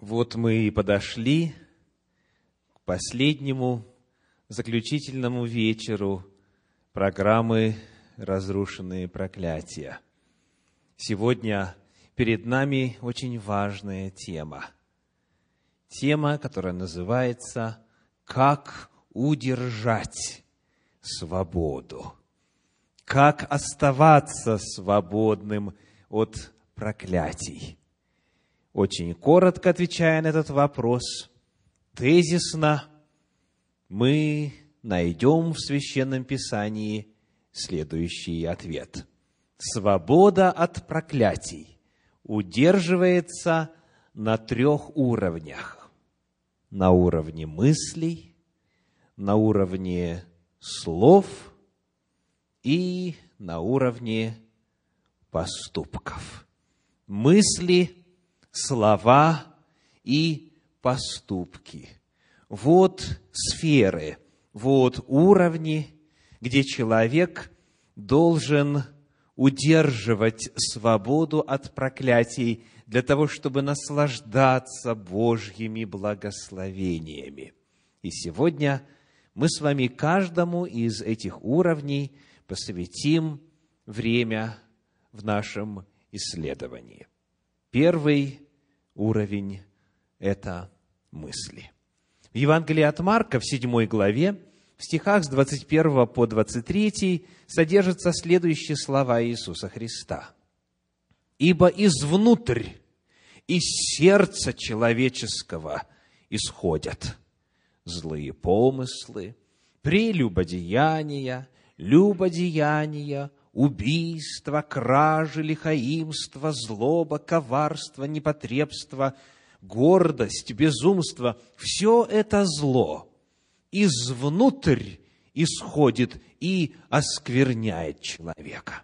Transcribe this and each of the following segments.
Вот мы и подошли к последнему заключительному вечеру программы «Разрушенные проклятия». Сегодня перед нами очень важная тема. Тема, которая называется «Как удержать свободу?» Как оставаться свободным от проклятий? Очень коротко отвечая на этот вопрос, тезисно мы найдем в Священном Писании следующий ответ. Свобода от проклятий удерживается на трех уровнях. На уровне мыслей, на уровне слов и на уровне поступков. Мысли – слова и поступки. Вот сферы, вот уровни, где человек должен удерживать свободу от проклятий для того, чтобы наслаждаться Божьими благословениями. И сегодня мы с вами каждому из этих уровней посвятим время в нашем исследовании. Первый уровень – это мысли. В Евангелии от Марка в 7 главе, в стихах с 21 по 23 содержатся следующие слова Иисуса Христа. «Ибо извнутрь, из сердца человеческого исходят злые помыслы, прелюбодеяния, любодеяния, убийство, кражи, лихаимство, злоба, коварство, непотребство, гордость, безумство – все это зло извнутрь исходит и оскверняет человека.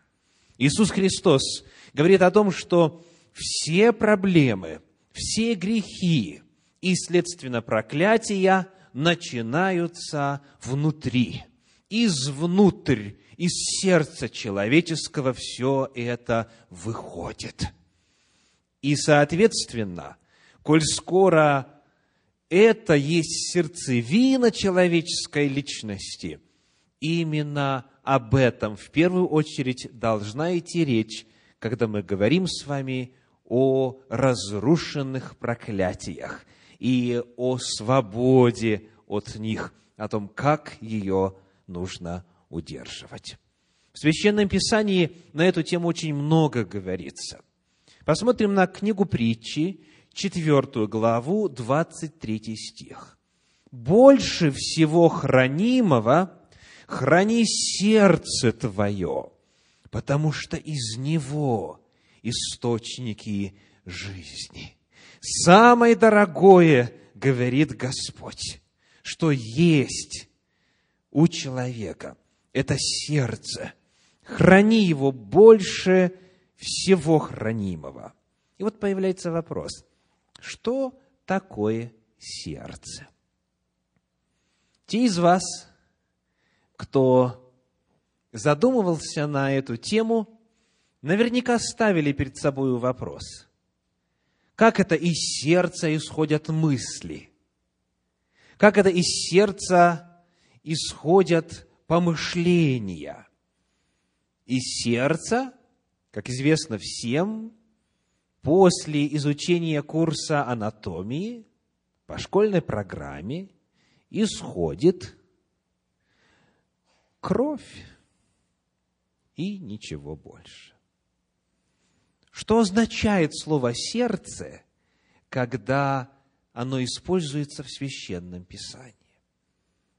Иисус Христос говорит о том, что все проблемы, все грехи и, следственно, проклятия начинаются внутри, извнутрь из сердца человеческого все это выходит. И, соответственно, коль скоро это есть сердцевина человеческой личности, именно об этом в первую очередь должна идти речь, когда мы говорим с вами о разрушенных проклятиях и о свободе от них, о том, как ее нужно удерживать. В Священном Писании на эту тему очень много говорится. Посмотрим на книгу притчи, четвертую главу, 23 стих. «Больше всего хранимого храни сердце твое, потому что из него источники жизни». Самое дорогое, говорит Господь, что есть у человека – это сердце. Храни его больше всего хранимого. И вот появляется вопрос, что такое сердце? Те из вас, кто задумывался на эту тему, наверняка ставили перед собой вопрос. Как это из сердца исходят мысли? Как это из сердца исходят помышления. И сердце, как известно всем, после изучения курса анатомии по школьной программе исходит кровь и ничего больше. Что означает слово «сердце», когда оно используется в Священном Писании?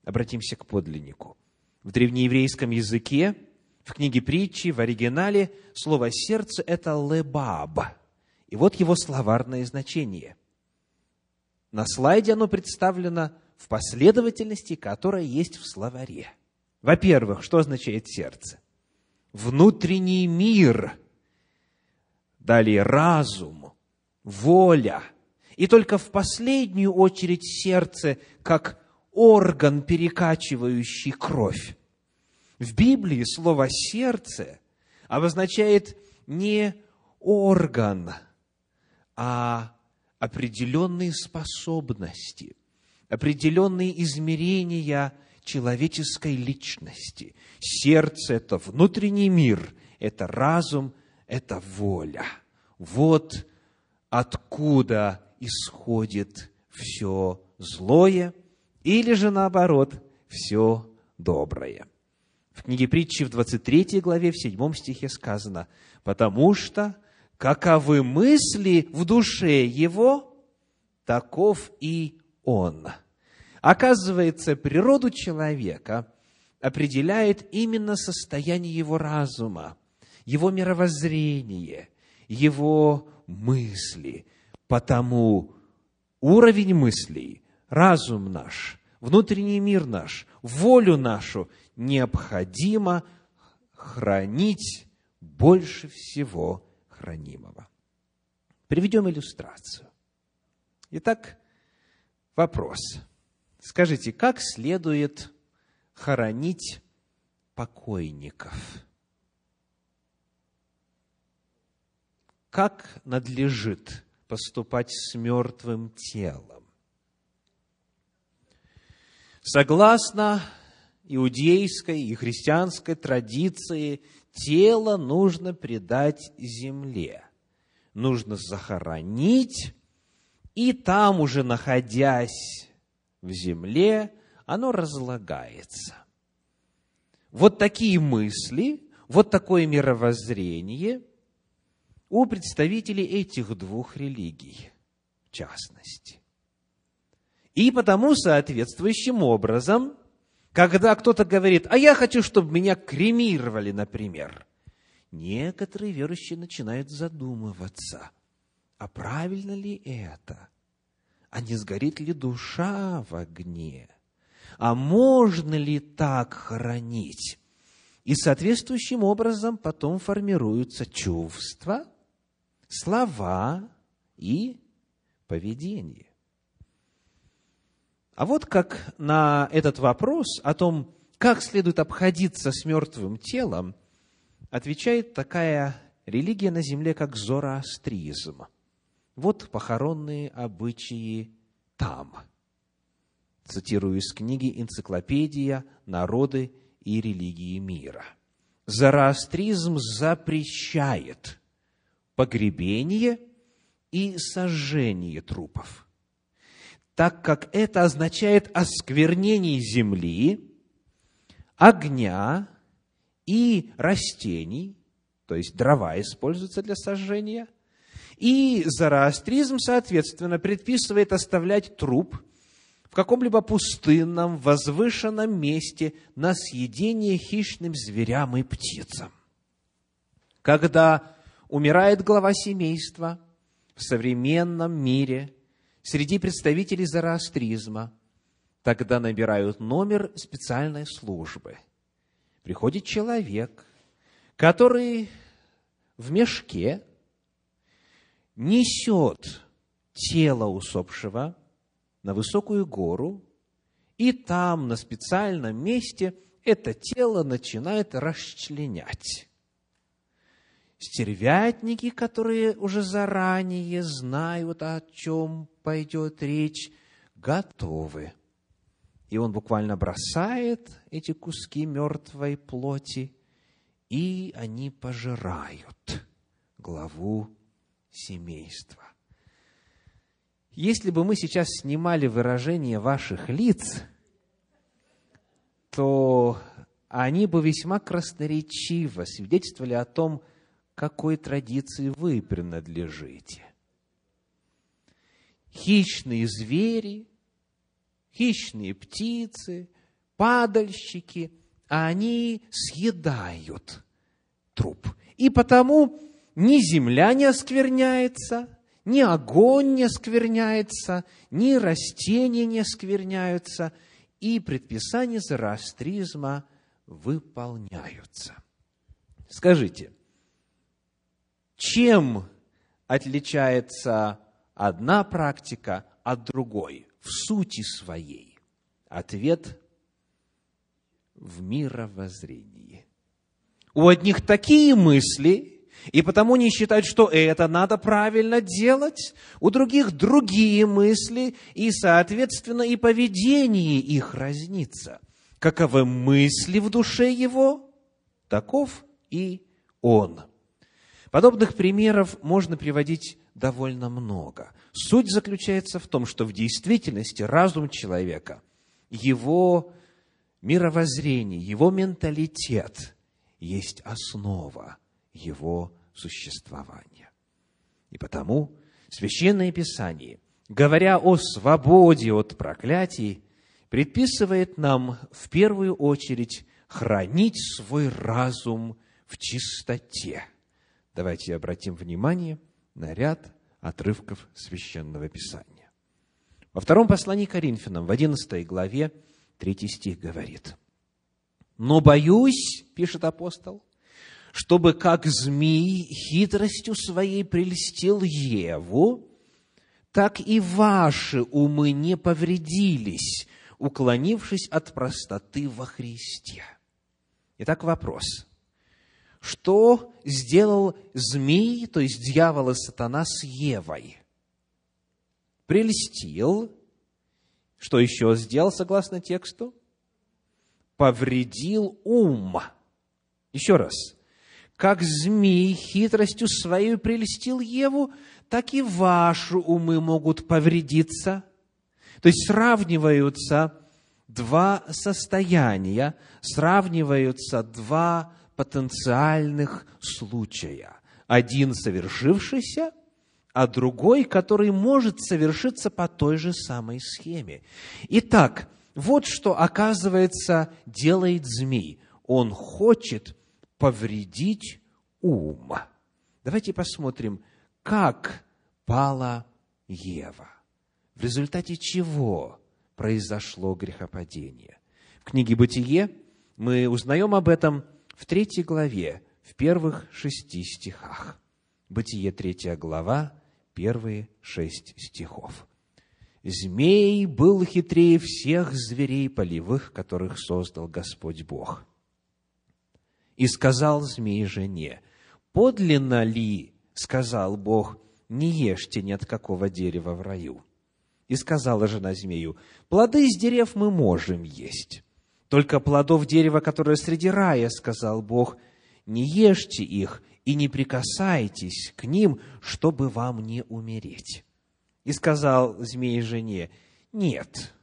Обратимся к подлиннику – в древнееврейском языке, в книге притчи, в оригинале, слово «сердце» – это «лебаб». И вот его словарное значение. На слайде оно представлено в последовательности, которая есть в словаре. Во-первых, что означает сердце? Внутренний мир. Далее разум, воля. И только в последнюю очередь сердце, как орган, перекачивающий кровь. В Библии слово «сердце» обозначает не орган, а определенные способности, определенные измерения человеческой личности. Сердце – это внутренний мир, это разум, это воля. Вот откуда исходит все злое, или же наоборот, все доброе. Книге притчи в 23 главе, в 7 стихе сказано, «Потому что каковы мысли в душе его, таков и он». Оказывается, природу человека определяет именно состояние его разума, его мировоззрение, его мысли. Потому уровень мыслей, разум наш, внутренний мир наш, волю нашу необходимо хранить больше всего хранимого. Приведем иллюстрацию. Итак, вопрос. Скажите, как следует хоронить покойников? Как надлежит поступать с мертвым телом? Согласно иудейской и христианской традиции, тело нужно предать земле. Нужно захоронить, и там уже находясь в земле, оно разлагается. Вот такие мысли, вот такое мировоззрение у представителей этих двух религий, в частности. И потому соответствующим образом, когда кто-то говорит, а я хочу, чтобы меня кремировали, например, некоторые верующие начинают задумываться, а правильно ли это? А не сгорит ли душа в огне? А можно ли так хранить? И соответствующим образом потом формируются чувства, слова и поведение. А вот как на этот вопрос о том, как следует обходиться с мертвым телом, отвечает такая религия на земле, как зороастризм. Вот похоронные обычаи там. Цитирую из книги «Энциклопедия. Народы и религии мира». Зороастризм запрещает погребение и сожжение трупов – так как это означает осквернение земли, огня и растений, то есть дрова используются для сожжения, и зороастризм, соответственно, предписывает оставлять труп в каком-либо пустынном, возвышенном месте на съедение хищным зверям и птицам. Когда умирает глава семейства в современном мире – среди представителей зороастризма, тогда набирают номер специальной службы. Приходит человек, который в мешке несет тело усопшего на высокую гору, и там, на специальном месте, это тело начинает расчленять. Стервятники, которые уже заранее знают, о чем пойдет речь, готовы. И он буквально бросает эти куски мертвой плоти, и они пожирают главу семейства. Если бы мы сейчас снимали выражение ваших лиц, то они бы весьма красноречиво свидетельствовали о том, какой традиции вы принадлежите хищные звери, хищные птицы, падальщики, а они съедают труп. И потому ни земля не оскверняется, ни огонь не оскверняется, ни растения не оскверняются, и предписания зороастризма выполняются. Скажите, чем отличается одна практика от другой в сути своей? Ответ в мировоззрении. У одних такие мысли, и потому не считают, что это надо правильно делать. У других другие мысли, и, соответственно, и поведение их разнится. Каковы мысли в душе его, таков и он. Подобных примеров можно приводить довольно много. Суть заключается в том, что в действительности разум человека, его мировоззрение, его менталитет есть основа его существования. И потому Священное Писание, говоря о свободе от проклятий, предписывает нам в первую очередь хранить свой разум в чистоте. Давайте обратим внимание на ряд отрывков Священного Писания. Во втором послании Коринфянам, в 11 главе, третий стих говорит, «Но боюсь, — пишет апостол, — чтобы как змей хитростью своей прельстил Еву, так и ваши умы не повредились, уклонившись от простоты во Христе». Итак, вопрос. Что сделал змей, то есть дьявол и сатана с Евой? Прельстил. Что еще сделал, согласно тексту? Повредил ум. Еще раз. Как змей хитростью своей прельстил Еву, так и ваши умы могут повредиться. То есть сравниваются два состояния, сравниваются два потенциальных случая. Один совершившийся, а другой, который может совершиться по той же самой схеме. Итак, вот что, оказывается, делает змей. Он хочет повредить ум. Давайте посмотрим, как пала Ева. В результате чего произошло грехопадение. В книге «Бытие» мы узнаем об этом в третьей главе, в первых шести стихах. Бытие, третья глава, первые шесть стихов. «Змей был хитрее всех зверей полевых, которых создал Господь Бог. И сказал змей жене, подлинно ли, сказал Бог, не ешьте ни от какого дерева в раю. И сказала жена змею, плоды из дерев мы можем есть, только плодов дерева, которое среди рая, сказал Бог, не ешьте их и не прикасайтесь к ним, чтобы вам не умереть. И сказал змей жене, нет,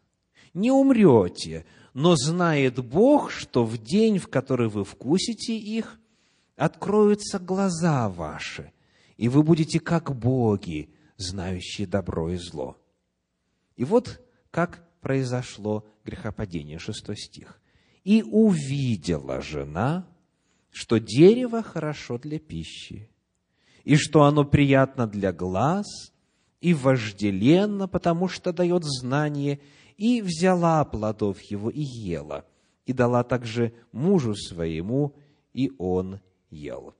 не умрете, но знает Бог, что в день, в который вы вкусите их, откроются глаза ваши, и вы будете как боги, знающие добро и зло. И вот как произошло грехопадение, шестой стих. «И увидела жена, что дерево хорошо для пищи, и что оно приятно для глаз, и вожделенно, потому что дает знание, и взяла плодов его и ела, и дала также мужу своему, и он ел».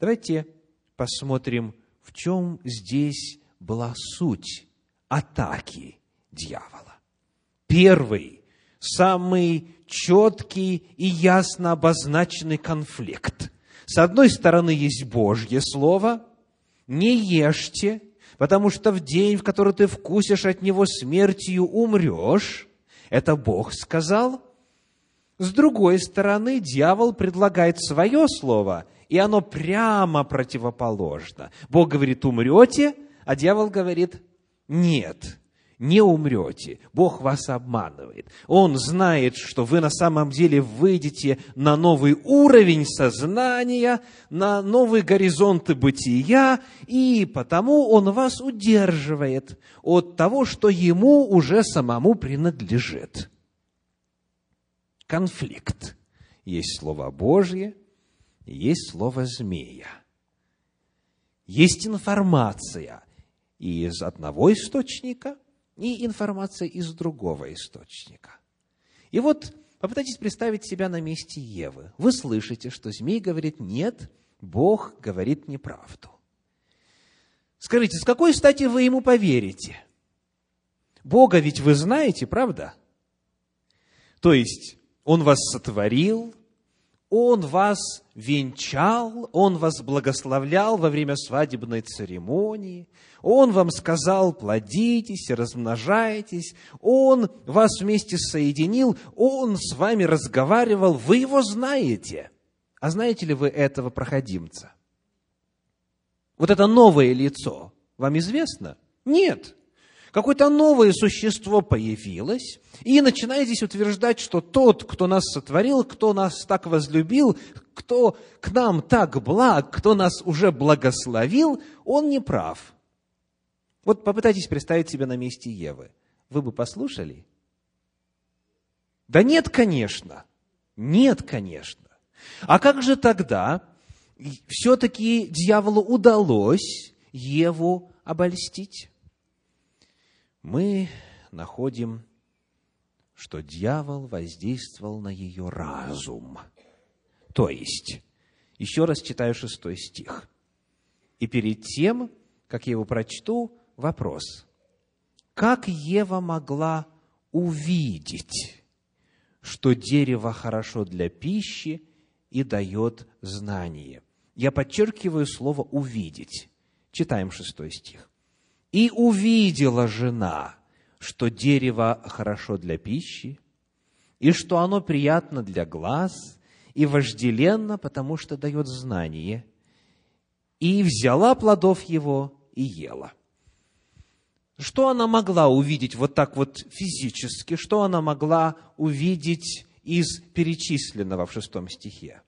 Давайте посмотрим, в чем здесь была суть атаки дьявола. Первый, самый четкий и ясно обозначенный конфликт. С одной стороны есть Божье Слово, не ешьте, потому что в день, в который ты вкусишь от него смертью, умрешь. Это Бог сказал. С другой стороны, дьявол предлагает свое слово, и оно прямо противоположно. Бог говорит, умрете, а дьявол говорит, нет, не умрете. Бог вас обманывает. Он знает, что вы на самом деле выйдете на новый уровень сознания, на новые горизонты бытия, и потому Он вас удерживает от того, что Ему уже самому принадлежит. Конфликт. Есть Слово Божье, есть Слово змея. Есть информация из одного источника – и информация из другого источника. И вот попытайтесь представить себя на месте Евы. Вы слышите, что змей говорит «нет», Бог говорит неправду. Скажите, с какой стати вы ему поверите? Бога ведь вы знаете, правда? То есть, Он вас сотворил, Он вас венчал, Он вас благословлял во время свадебной церемонии, Он вам сказал, плодитесь, размножайтесь, Он вас вместе соединил, Он с вами разговаривал, вы Его знаете. А знаете ли вы этого проходимца? Вот это новое лицо вам известно? Нет. Какое-то новое существо появилось, и начинает здесь утверждать, что тот, кто нас сотворил, кто нас так возлюбил, кто к нам так благ, кто нас уже благословил, он не прав. Вот попытайтесь представить себя на месте Евы. Вы бы послушали? Да нет, конечно. Нет, конечно. А как же тогда все-таки дьяволу удалось Еву обольстить? Мы находим, что дьявол воздействовал на ее разум. То есть, еще раз читаю шестой стих. И перед тем, как я его прочту, вопрос. Как Ева могла увидеть, что дерево хорошо для пищи и дает знание? Я подчеркиваю слово «увидеть». Читаем шестой стих. «И увидела жена, что дерево хорошо для пищи, и что оно приятно для глаз, и вожделенно, потому что дает знание, и взяла плодов его и ела». Что она могла увидеть вот так вот физически? Что она могла увидеть из перечисленного в шестом стихе?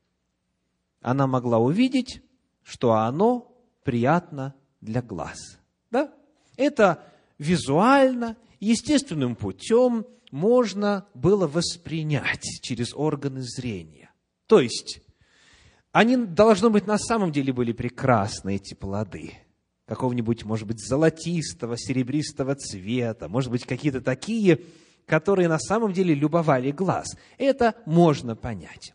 она могла увидеть, что оно приятно для глаз. Да? Это визуально, естественным путем можно было воспринять через органы зрения. То есть, они, должно быть, на самом деле были прекрасны, эти плоды. Какого-нибудь, может быть, золотистого, серебристого цвета, может быть, какие-то такие, которые на самом деле любовали глаз. Это можно понять.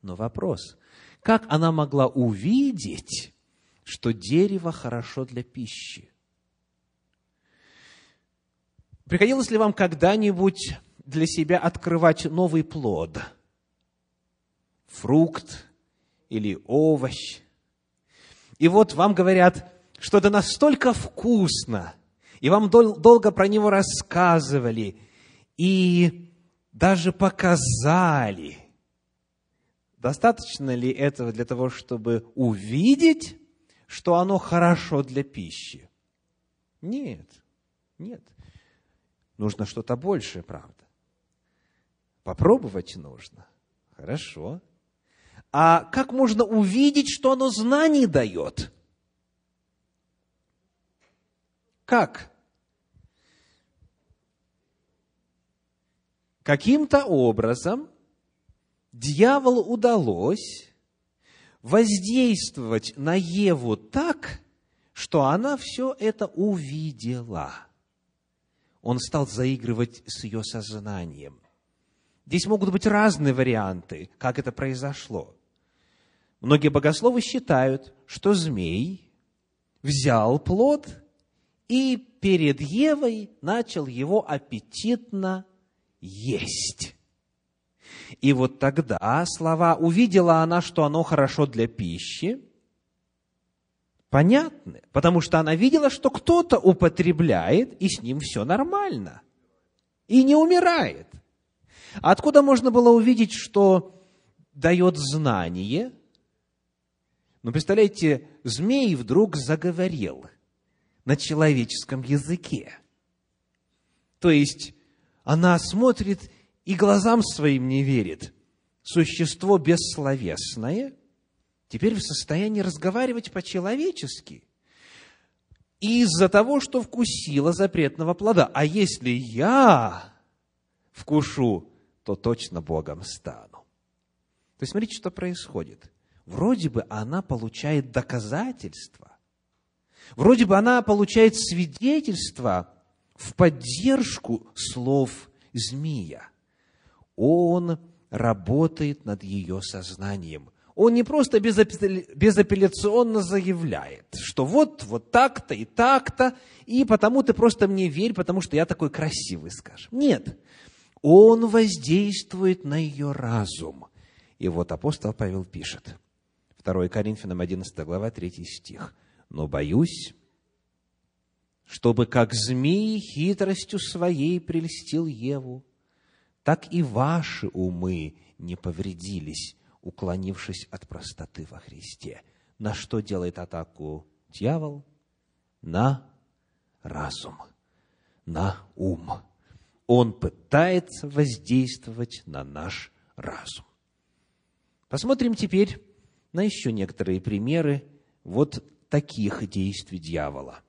Но вопрос, как она могла увидеть, что дерево хорошо для пищи? Приходилось ли вам когда-нибудь для себя открывать новый плод? Фрукт или овощ? И вот вам говорят, что это настолько вкусно, и вам дол- долго про него рассказывали, и даже показали – Достаточно ли этого для того, чтобы увидеть, что оно хорошо для пищи? Нет, нет. Нужно что-то большее, правда. Попробовать нужно. Хорошо. А как можно увидеть, что оно знаний дает? Как? Каким-то образом дьяволу удалось воздействовать на Еву так, что она все это увидела. Он стал заигрывать с ее сознанием. Здесь могут быть разные варианты, как это произошло. Многие богословы считают, что змей взял плод и перед Евой начал его аппетитно есть. И вот тогда слова «увидела она, что оно хорошо для пищи» понятны, потому что она видела, что кто-то употребляет, и с ним все нормально, и не умирает. Откуда можно было увидеть, что дает знание? Ну, представляете, змей вдруг заговорил на человеческом языке. То есть она смотрит и глазам своим не верит. Существо бессловесное теперь в состоянии разговаривать по-человечески. Из-за того, что вкусила запретного плода. А если я вкушу, то точно Богом стану. То есть, смотрите, что происходит. Вроде бы она получает доказательства. Вроде бы она получает свидетельство в поддержку слов змея он работает над ее сознанием. Он не просто безапелляционно заявляет, что вот, вот так-то и так-то, и потому ты просто мне верь, потому что я такой красивый, скажем. Нет, он воздействует на ее разум. И вот апостол Павел пишет, 2 Коринфянам 11 глава, 3 стих. «Но боюсь, чтобы как змей хитростью своей прельстил Еву, так и ваши умы не повредились, уклонившись от простоты во Христе». На что делает атаку дьявол? На разум, на ум. Он пытается воздействовать на наш разум. Посмотрим теперь на еще некоторые примеры вот таких действий дьявола.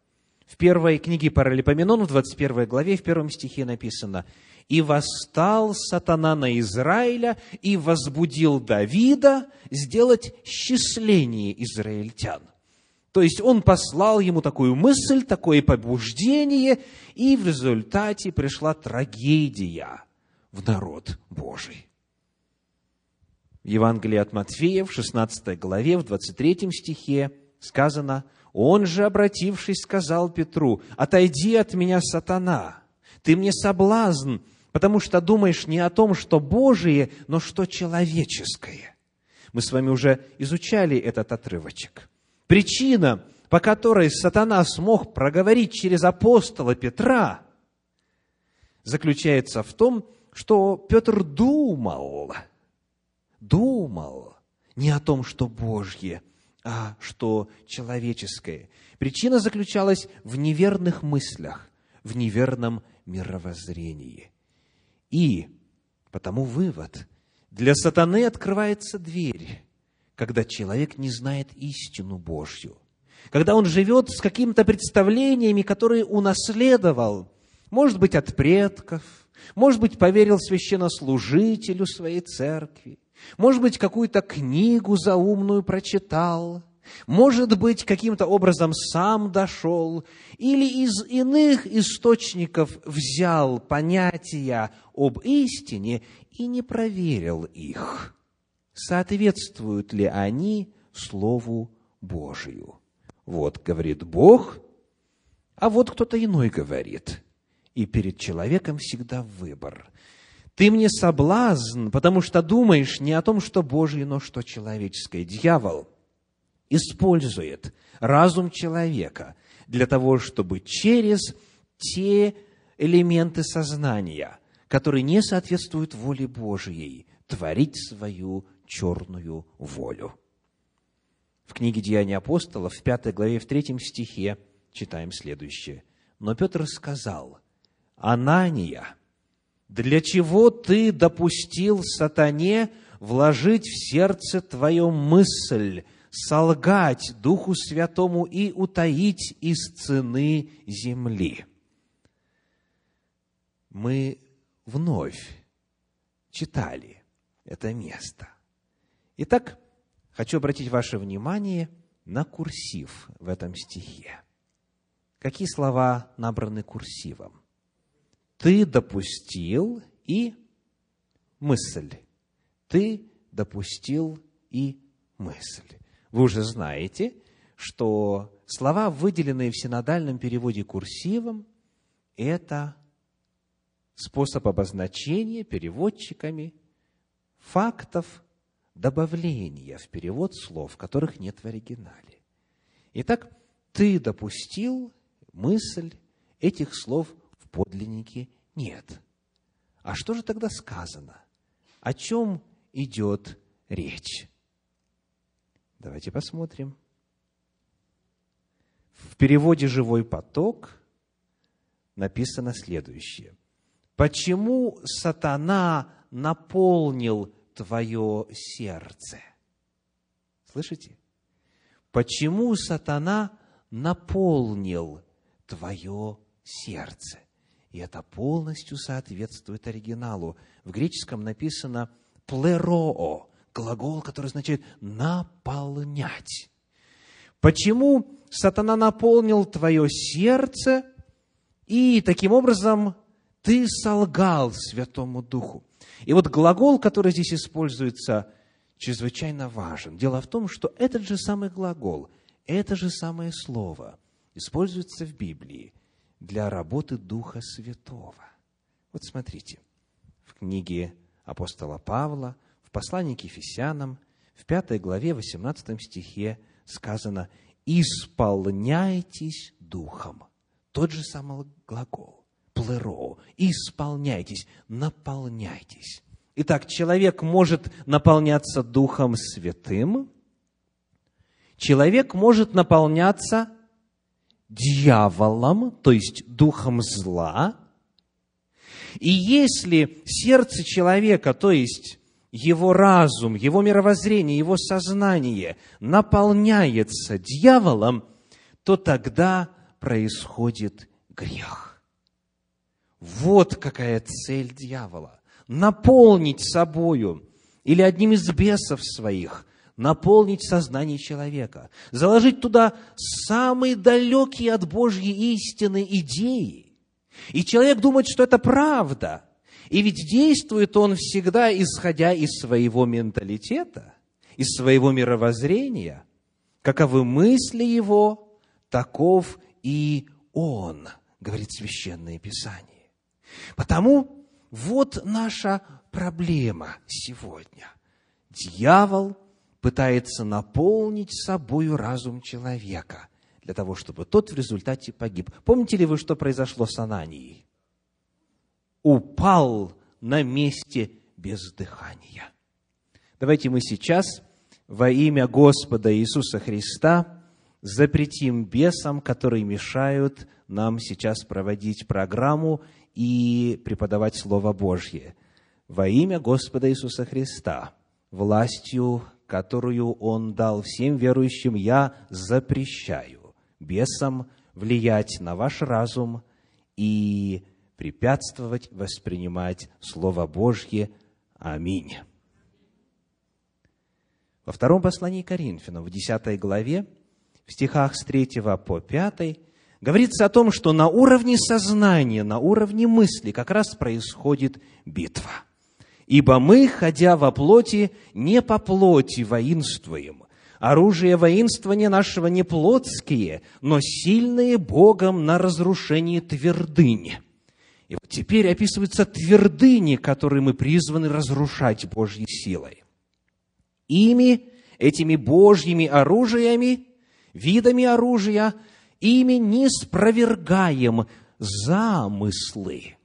В первой книге Паралипоменон, в 21 главе, в первом стихе написано, «И восстал сатана на Израиля и возбудил Давида сделать счисление израильтян». То есть он послал ему такую мысль, такое побуждение, и в результате пришла трагедия в народ Божий. Евангелие от Матфея в 16 главе, в 23 стихе сказано, «Он же, обратившись, сказал Петру, «Отойди от меня, сатана, ты мне соблазн, потому что думаешь не о том, что Божие, но что человеческое». Мы с вами уже изучали этот отрывочек. Причина, по которой сатана смог проговорить через апостола Петра, заключается в том, что Петр думал – думал не о том, что Божье, а что человеческое. Причина заключалась в неверных мыслях, в неверном мировоззрении. И потому вывод. Для сатаны открывается дверь, когда человек не знает истину Божью. Когда он живет с какими-то представлениями, которые унаследовал, может быть, от предков, может быть, поверил священнослужителю своей церкви, может быть, какую-то книгу заумную прочитал, может быть, каким-то образом сам дошел, или из иных источников взял понятия об истине и не проверил их, соответствуют ли они Слову Божию. Вот говорит Бог, а вот кто-то иной говорит. И перед человеком всегда выбор. Ты мне соблазн, потому что думаешь не о том, что Божье, но что человеческое. Дьявол использует разум человека для того, чтобы через те элементы сознания, которые не соответствуют воле Божьей, творить свою черную волю. В книге «Деяния апостолов» в пятой главе, в третьем стихе читаем следующее. «Но Петр сказал, Анания, для чего ты допустил сатане вложить в сердце твое мысль, солгать Духу Святому и утаить из цены земли? Мы вновь читали это место. Итак, хочу обратить ваше внимание на курсив в этом стихе. Какие слова набраны курсивом? ты допустил и мысль. Ты допустил и мысль. Вы уже знаете, что слова, выделенные в синодальном переводе курсивом, это способ обозначения переводчиками фактов добавления в перевод слов, которых нет в оригинале. Итак, ты допустил мысль этих слов подлиннике нет. А что же тогда сказано? О чем идет речь? Давайте посмотрим. В переводе «Живой поток» написано следующее. «Почему сатана наполнил твое сердце?» Слышите? Почему сатана наполнил твое сердце? И это полностью соответствует оригиналу. В греческом написано «плероо», глагол, который означает «наполнять». Почему сатана наполнил твое сердце, и таким образом ты солгал Святому Духу? И вот глагол, который здесь используется, чрезвычайно важен. Дело в том, что этот же самый глагол, это же самое слово используется в Библии для работы Духа Святого. Вот смотрите, в книге апостола Павла, в послании к Ефесянам, в пятой главе, 18 стихе сказано «Исполняйтесь Духом». Тот же самый глагол, плеро, исполняйтесь, наполняйтесь. Итак, человек может наполняться Духом Святым, человек может наполняться дьяволом, то есть духом зла. И если сердце человека, то есть его разум, его мировоззрение, его сознание наполняется дьяволом, то тогда происходит грех. Вот какая цель дьявола. Наполнить собою или одним из бесов своих наполнить сознание человека, заложить туда самые далекие от Божьей истины идеи. И человек думает, что это правда. И ведь действует он всегда, исходя из своего менталитета, из своего мировоззрения. Каковы мысли его, таков и он, говорит Священное Писание. Потому вот наша проблема сегодня. Дьявол пытается наполнить собою разум человека, для того, чтобы тот в результате погиб. Помните ли вы, что произошло с Ананией? Упал на месте без дыхания. Давайте мы сейчас во имя Господа Иисуса Христа запретим бесам, которые мешают нам сейчас проводить программу и преподавать Слово Божье. Во имя Господа Иисуса Христа, властью которую Он дал всем верующим, я запрещаю бесам влиять на ваш разум и препятствовать воспринимать Слово Божье. Аминь. Во втором послании Коринфянам, в 10 главе, в стихах с 3 по 5, говорится о том, что на уровне сознания, на уровне мысли как раз происходит битва – Ибо мы, ходя во плоти, не по плоти воинствуем. Оружие воинствования нашего не плотские, но сильные Богом на разрушение твердынь. И вот теперь описываются твердыни, которые мы призваны разрушать Божьей силой. Ими, этими Божьими оружиями, видами оружия, ими не спровергаем замыслы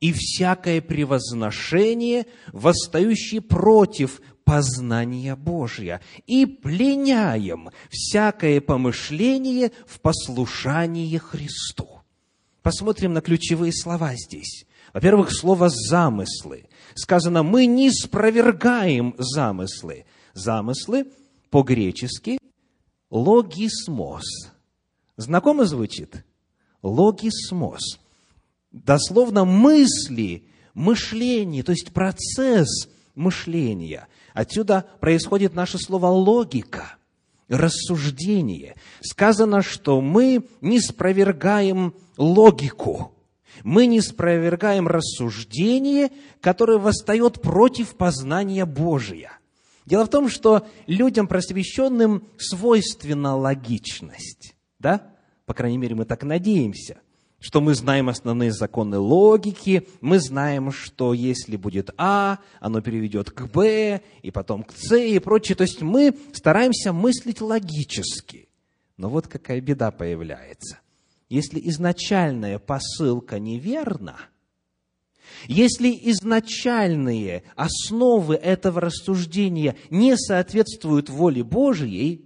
и всякое превозношение, восстающее против познания Божия, и пленяем всякое помышление в послушании Христу. Посмотрим на ключевые слова здесь. Во-первых, слово «замыслы». Сказано, мы не спровергаем замыслы. Замыслы по-гречески логисмос. Знакомо звучит? Логисмос дословно мысли, мышление, то есть процесс мышления. Отсюда происходит наше слово логика, рассуждение. Сказано, что мы не спровергаем логику, мы не спровергаем рассуждение, которое восстает против познания Божия. Дело в том, что людям просвещенным свойственна логичность, да? По крайней мере, мы так надеемся что мы знаем основные законы логики, мы знаем, что если будет А, оно переведет к Б, и потом к С и прочее. То есть мы стараемся мыслить логически. Но вот какая беда появляется. Если изначальная посылка неверна, если изначальные основы этого рассуждения не соответствуют воле Божьей,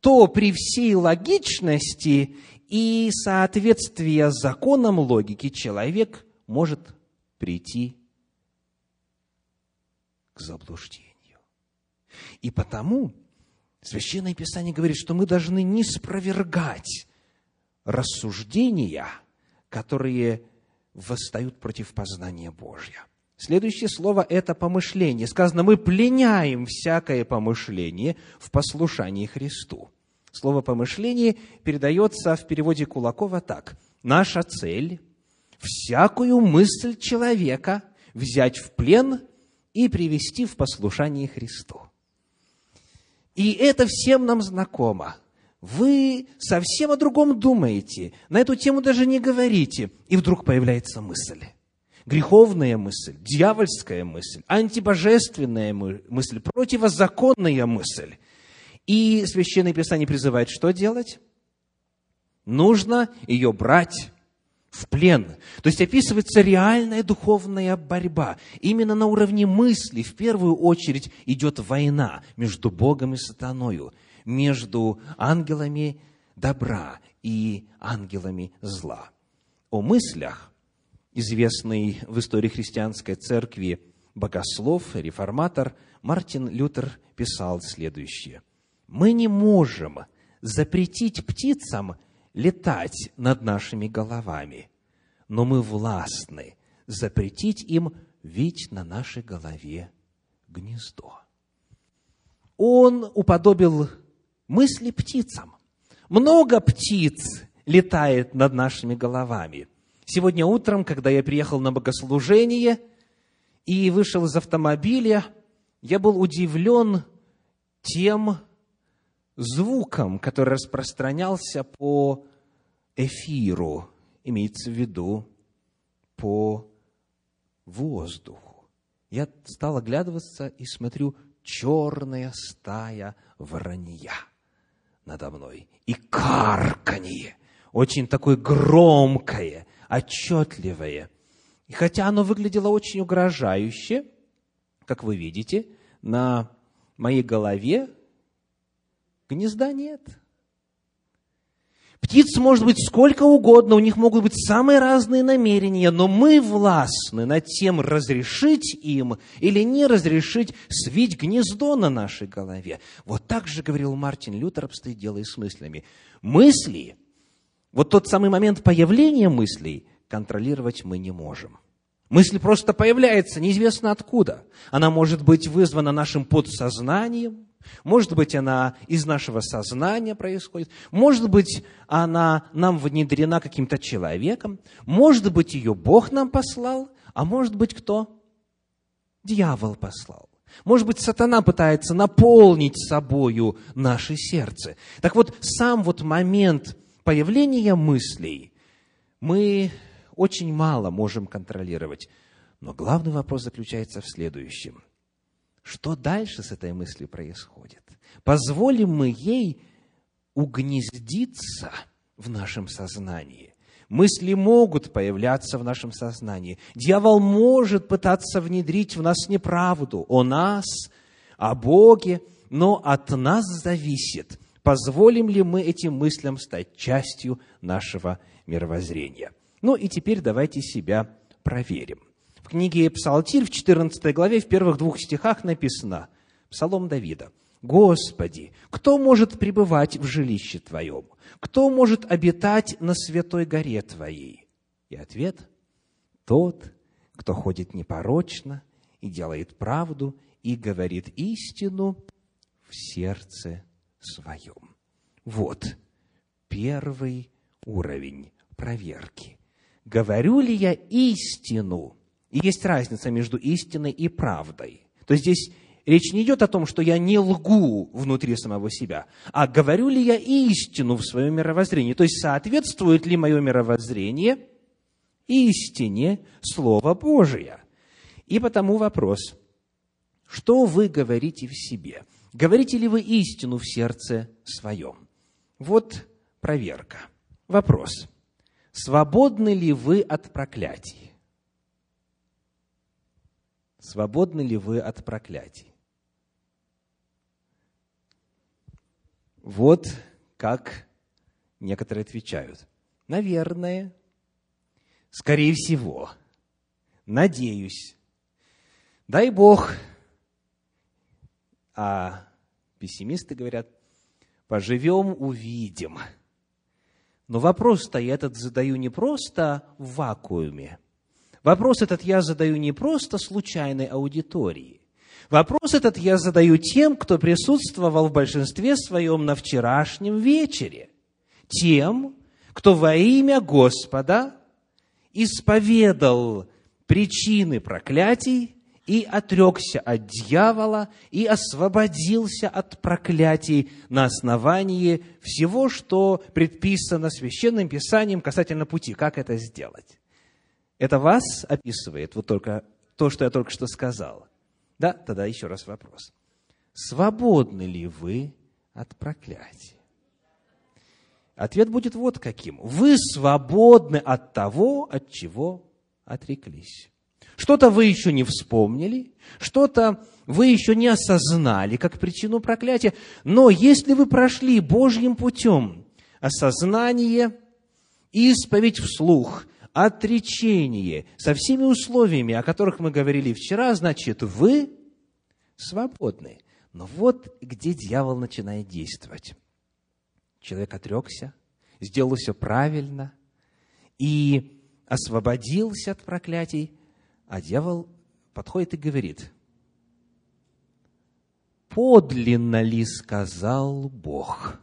то при всей логичности и соответствия законам логики человек может прийти к заблуждению. И потому Священное Писание говорит, что мы должны не спровергать рассуждения, которые восстают против познания Божьего. Следующее слово – это помышление. Сказано, мы пленяем всякое помышление в послушании Христу. Слово «помышление» передается в переводе Кулакова так. Наша цель – всякую мысль человека взять в плен и привести в послушание Христу. И это всем нам знакомо. Вы совсем о другом думаете, на эту тему даже не говорите, и вдруг появляется мысль. греховная мысль, дьявольская мысль, антибожественная мысль, противозаконная мысль. И Священное Писание призывает что делать? Нужно ее брать в плен. То есть описывается реальная духовная борьба. Именно на уровне мысли в первую очередь идет война между Богом и сатаною, между ангелами добра и ангелами зла. О мыслях известный в истории христианской церкви богослов, реформатор Мартин Лютер писал следующее. «Мы не можем запретить птицам летать над нашими головами, но мы властны запретить им видеть на нашей голове гнездо. Он уподобил мысли птицам. Много птиц летает над нашими головами. Сегодня утром, когда я приехал на богослужение и вышел из автомобиля, я был удивлен тем, звуком, который распространялся по эфиру, имеется в виду по воздуху. Я стал оглядываться и смотрю, черная стая воронья надо мной. И карканье, очень такое громкое, отчетливое. И хотя оно выглядело очень угрожающе, как вы видите, на моей голове Гнезда нет. Птиц может быть сколько угодно, у них могут быть самые разные намерения, но мы властны над тем, разрешить им или не разрешить свить гнездо на нашей голове. Вот так же говорил Мартин Лютер, обстоит дело и с мыслями. Мысли, вот тот самый момент появления мыслей, контролировать мы не можем. Мысль просто появляется, неизвестно откуда. Она может быть вызвана нашим подсознанием, может быть, она из нашего сознания происходит. Может быть, она нам внедрена каким-то человеком. Может быть, ее Бог нам послал. А может быть, кто? Дьявол послал. Может быть, сатана пытается наполнить собою наше сердце. Так вот, сам вот момент появления мыслей мы очень мало можем контролировать. Но главный вопрос заключается в следующем. Что дальше с этой мыслью происходит? Позволим мы ей угнездиться в нашем сознании. Мысли могут появляться в нашем сознании. Дьявол может пытаться внедрить в нас неправду о нас, о Боге, но от нас зависит, позволим ли мы этим мыслям стать частью нашего мировоззрения. Ну и теперь давайте себя проверим книге Псалтирь в 14 главе, в первых двух стихах написано, Псалом Давида, «Господи, кто может пребывать в жилище Твоем? Кто может обитать на святой горе Твоей?» И ответ – тот, кто ходит непорочно и делает правду и говорит истину в сердце своем. Вот первый уровень проверки. Говорю ли я истину и есть разница между истиной и правдой. То есть здесь речь не идет о том, что я не лгу внутри самого себя, а говорю ли я истину в своем мировоззрении. То есть соответствует ли мое мировоззрение истине Слова Божия. И потому вопрос, что вы говорите в себе? Говорите ли вы истину в сердце своем? Вот проверка. Вопрос. Свободны ли вы от проклятий? Свободны ли вы от проклятий? Вот как некоторые отвечают. Наверное, скорее всего, надеюсь. Дай Бог. А пессимисты говорят, поживем, увидим. Но вопрос-то я этот задаю не просто в вакууме – Вопрос этот я задаю не просто случайной аудитории. Вопрос этот я задаю тем, кто присутствовал в большинстве своем на вчерашнем вечере. Тем, кто во имя Господа исповедал причины проклятий и отрекся от дьявола и освободился от проклятий на основании всего, что предписано Священным Писанием касательно пути. Как это сделать? Это вас описывает вот только то, что я только что сказал. Да, тогда еще раз вопрос. Свободны ли вы от проклятия? Ответ будет вот каким. Вы свободны от того, от чего отреклись. Что-то вы еще не вспомнили, что-то вы еще не осознали как причину проклятия, но если вы прошли Божьим путем осознание, исповедь вслух, отречение со всеми условиями, о которых мы говорили вчера, значит, вы свободны. Но вот где дьявол начинает действовать. Человек отрекся, сделал все правильно и освободился от проклятий, а дьявол подходит и говорит, подлинно ли сказал Бог?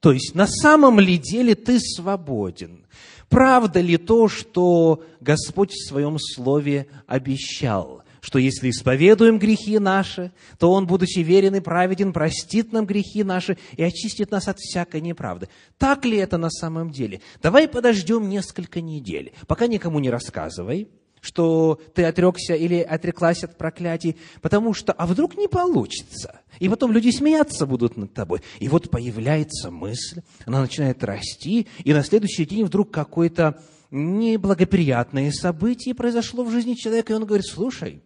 То есть, на самом ли деле ты свободен? Правда ли то, что Господь в Своем Слове обещал? Что если исповедуем грехи наши, то Он, будучи верен и праведен, простит нам грехи наши и очистит нас от всякой неправды. Так ли это на самом деле? Давай подождем несколько недель, пока никому не рассказывай – что ты отрекся или отреклась от проклятий, потому что, а вдруг не получится? И потом люди смеяться будут над тобой. И вот появляется мысль, она начинает расти, и на следующий день вдруг какое-то неблагоприятное событие произошло в жизни человека, и он говорит, слушай,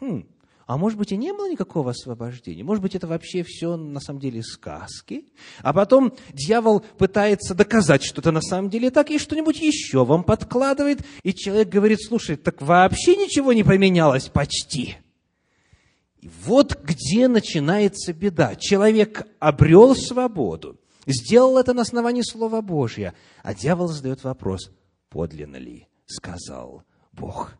хм, а может быть, и не было никакого освобождения. Может быть, это вообще все на самом деле сказки. А потом дьявол пытается доказать, что это на самом деле так, и что-нибудь еще вам подкладывает. И человек говорит, слушай, так вообще ничего не поменялось почти. И вот где начинается беда. Человек обрел свободу, сделал это на основании Слова Божьего, а дьявол задает вопрос, подлинно ли сказал Бог.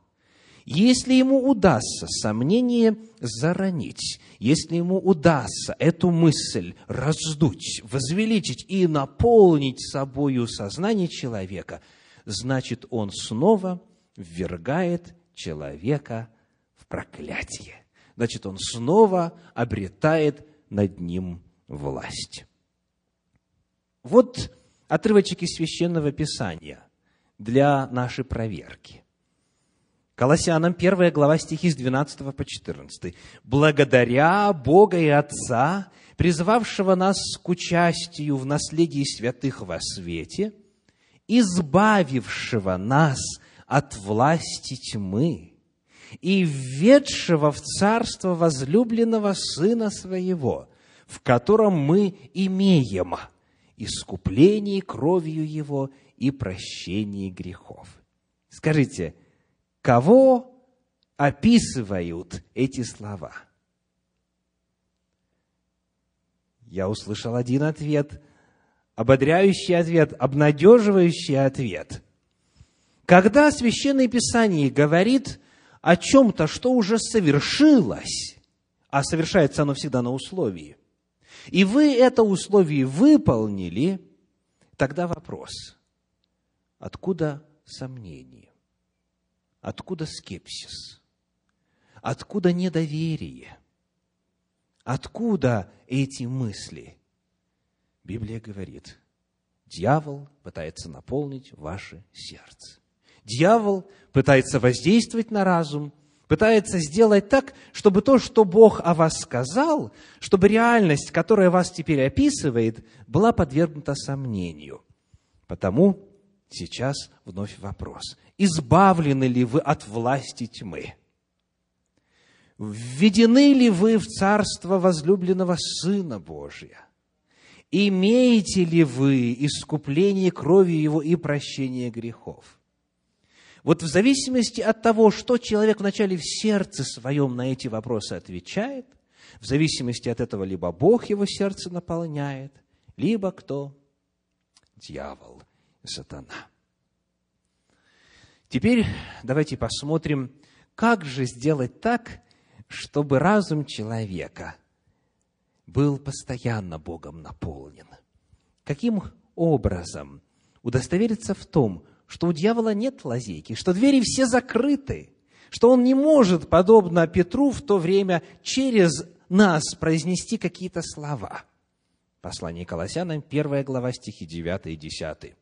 Если ему удастся сомнение заронить, если ему удастся эту мысль раздуть, возвеличить и наполнить собою сознание человека, значит, он снова ввергает человека в проклятие. Значит, он снова обретает над ним власть. Вот отрывочек из Священного Писания для нашей проверки. Колоссянам 1 глава стихи с 12 по 14. «Благодаря Бога и Отца, призвавшего нас к участию в наследии святых во свете, избавившего нас от власти тьмы и введшего в царство возлюбленного Сына Своего, в котором мы имеем искупление кровью Его и прощение грехов». Скажите, Кого описывают эти слова? Я услышал один ответ, ободряющий ответ, обнадеживающий ответ. Когда Священное Писание говорит о чем-то, что уже совершилось, а совершается оно всегда на условии, и вы это условие выполнили, тогда вопрос, откуда сомнение? Откуда скепсис? Откуда недоверие? Откуда эти мысли? Библия говорит, дьявол пытается наполнить ваше сердце. Дьявол пытается воздействовать на разум, пытается сделать так, чтобы то, что Бог о вас сказал, чтобы реальность, которая вас теперь описывает, была подвергнута сомнению. Потому сейчас вновь вопрос избавлены ли вы от власти тьмы? Введены ли вы в царство возлюбленного Сына Божия? Имеете ли вы искупление кровью Его и прощение грехов? Вот в зависимости от того, что человек вначале в сердце своем на эти вопросы отвечает, в зависимости от этого либо Бог его сердце наполняет, либо кто? Дьявол, сатана. Теперь давайте посмотрим, как же сделать так, чтобы разум человека был постоянно Богом наполнен. Каким образом удостовериться в том, что у дьявола нет лазейки, что двери все закрыты, что он не может, подобно Петру в то время, через нас произнести какие-то слова. Послание Колоссянам, 1 глава, стихи 9 и 10.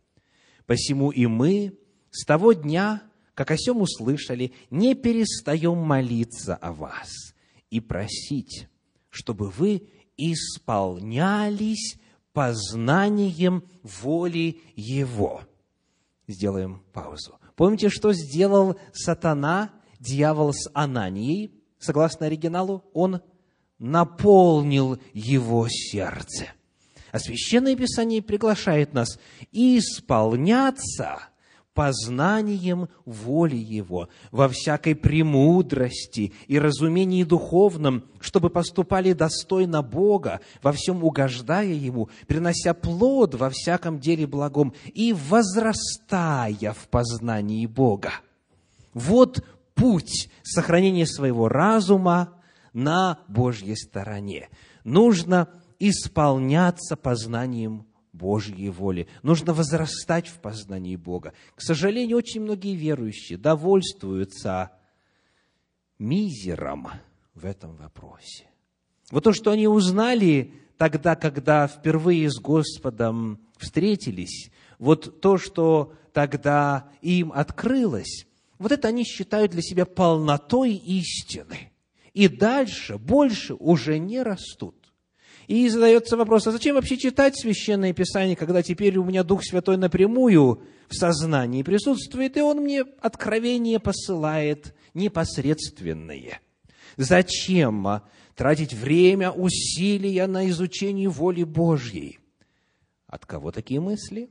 «Посему и мы, с того дня, как о сем услышали, не перестаем молиться о вас и просить, чтобы вы исполнялись познанием воли Его. Сделаем паузу. Помните, что сделал сатана, дьявол с Ананией? Согласно оригиналу, он наполнил его сердце. А Священное Писание приглашает нас исполняться – познанием воли Его, во всякой премудрости и разумении духовном, чтобы поступали достойно Бога, во всем угождая Ему, принося плод во всяком деле благом и возрастая в познании Бога. Вот путь сохранения своего разума на Божьей стороне. Нужно исполняться познанием Божьей воли. Нужно возрастать в познании Бога. К сожалению, очень многие верующие довольствуются мизером в этом вопросе. Вот то, что они узнали тогда, когда впервые с Господом встретились, вот то, что тогда им открылось, вот это они считают для себя полнотой истины. И дальше, больше уже не растут. И задается вопрос, а зачем вообще читать Священное Писание, когда теперь у меня Дух Святой напрямую в сознании присутствует, и Он мне откровение посылает непосредственное? Зачем тратить время, усилия на изучение воли Божьей? От кого такие мысли?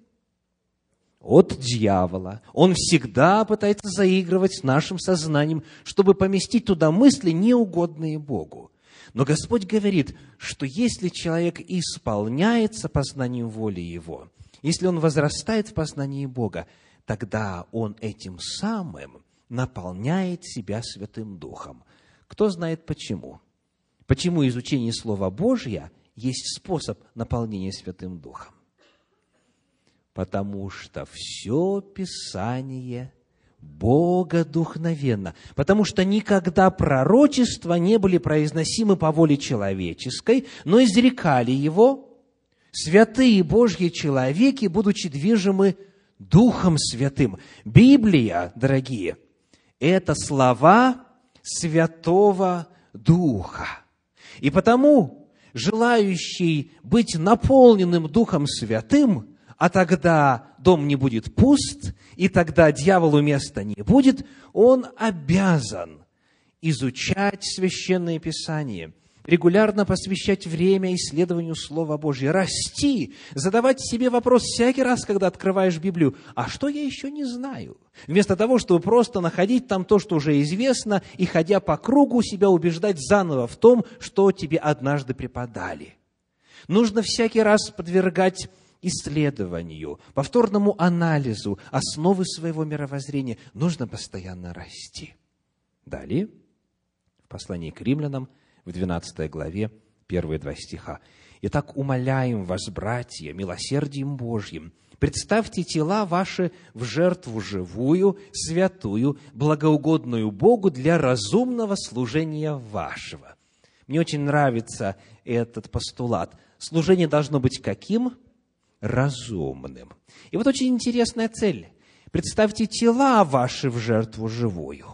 От дьявола. Он всегда пытается заигрывать с нашим сознанием, чтобы поместить туда мысли, неугодные Богу. Но Господь говорит, что если человек исполняется познанием воли Его, если он возрастает в познании Бога, тогда он этим самым наполняет себя Святым Духом. Кто знает почему? Почему изучение Слова Божьего есть способ наполнения Святым Духом? Потому что все Писание богодухновенно, потому что никогда пророчества не были произносимы по воле человеческой, но изрекали его святые Божьи человеки, будучи движимы Духом Святым. Библия, дорогие, это слова Святого Духа. И потому желающий быть наполненным Духом Святым – а тогда дом не будет пуст, и тогда дьяволу места не будет, он обязан изучать Священное Писание, регулярно посвящать время исследованию Слова Божьего, расти, задавать себе вопрос всякий раз, когда открываешь Библию, а что я еще не знаю? Вместо того, чтобы просто находить там то, что уже известно, и, ходя по кругу, себя убеждать заново в том, что тебе однажды преподали. Нужно всякий раз подвергать исследованию, повторному анализу основы своего мировоззрения нужно постоянно расти. Далее, в послании к римлянам, в 12 главе, первые два стиха. «Итак, умоляем вас, братья, милосердием Божьим, представьте тела ваши в жертву живую, святую, благоугодную Богу для разумного служения вашего». Мне очень нравится этот постулат. Служение должно быть каким? Разумным. И вот очень интересная цель. Представьте тела ваши в жертву живую.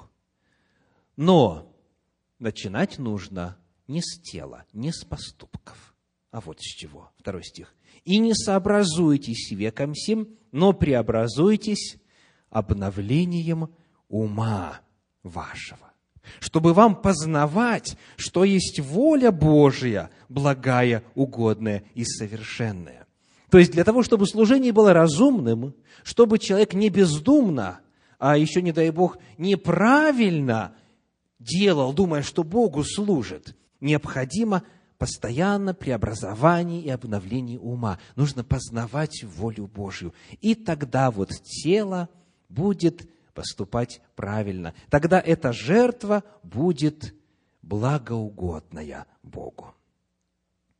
Но начинать нужно не с тела, не с поступков, а вот с чего. Второй стих. «И не сообразуйтесь веком сим, но преобразуйтесь обновлением ума вашего, чтобы вам познавать, что есть воля Божия, благая, угодная и совершенная. То есть для того, чтобы служение было разумным, чтобы человек не бездумно, а еще, не дай Бог, неправильно делал, думая, что Богу служит, необходимо постоянно преобразование и обновление ума. Нужно познавать волю Божью. И тогда вот тело будет поступать правильно. Тогда эта жертва будет благоугодная Богу.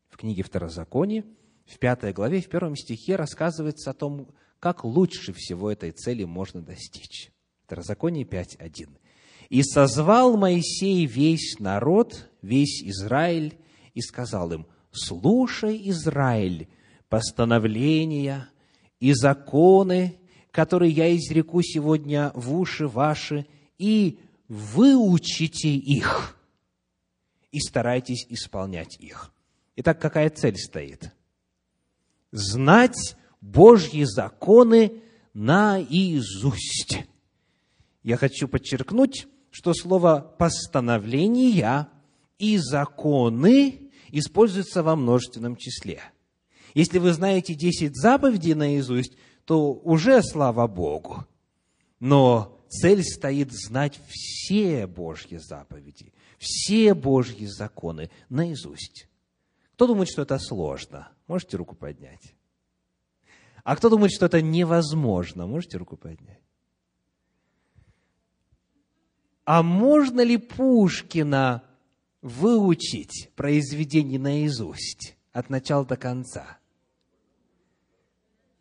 В книге Второзакония в пятой главе, в первом стихе рассказывается о том, как лучше всего этой цели можно достичь. Второзаконие 5.1. «И созвал Моисей весь народ, весь Израиль, и сказал им, слушай, Израиль, постановления и законы, которые я изреку сегодня в уши ваши, и выучите их, и старайтесь исполнять их. Итак, какая цель стоит? Знать Божьи законы наизусть. Я хочу подчеркнуть, что слово «постановления» и «законы» используются во множественном числе. Если вы знаете 10 заповедей наизусть, то уже слава Богу. Но цель стоит знать все Божьи заповеди, все Божьи законы наизусть. Кто думает, что это сложно? Можете руку поднять. А кто думает, что это невозможно? Можете руку поднять. А можно ли Пушкина выучить произведение наизусть от начала до конца?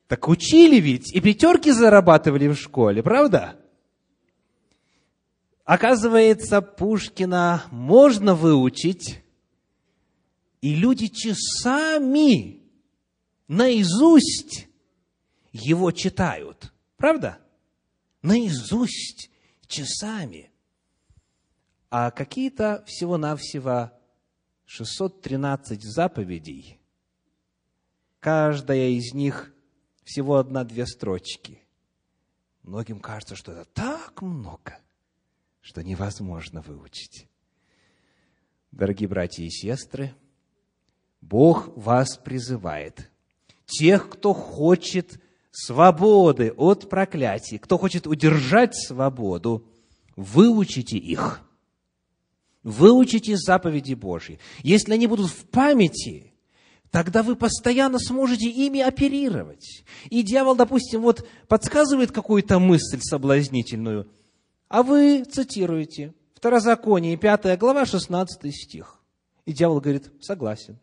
Так учили ведь, и пятерки зарабатывали в школе, правда? Оказывается, Пушкина можно выучить, и люди часами наизусть его читают. Правда? Наизусть, часами. А какие-то всего-навсего 613 заповедей, каждая из них всего одна-две строчки. Многим кажется, что это так много, что невозможно выучить. Дорогие братья и сестры, Бог вас призывает. Тех, кто хочет свободы от проклятий, кто хочет удержать свободу, выучите их. Выучите заповеди Божьи. Если они будут в памяти, тогда вы постоянно сможете ими оперировать. И дьявол, допустим, вот подсказывает какую-то мысль соблазнительную, а вы цитируете Второзаконие, 5 глава, 16 стих. И дьявол говорит, согласен.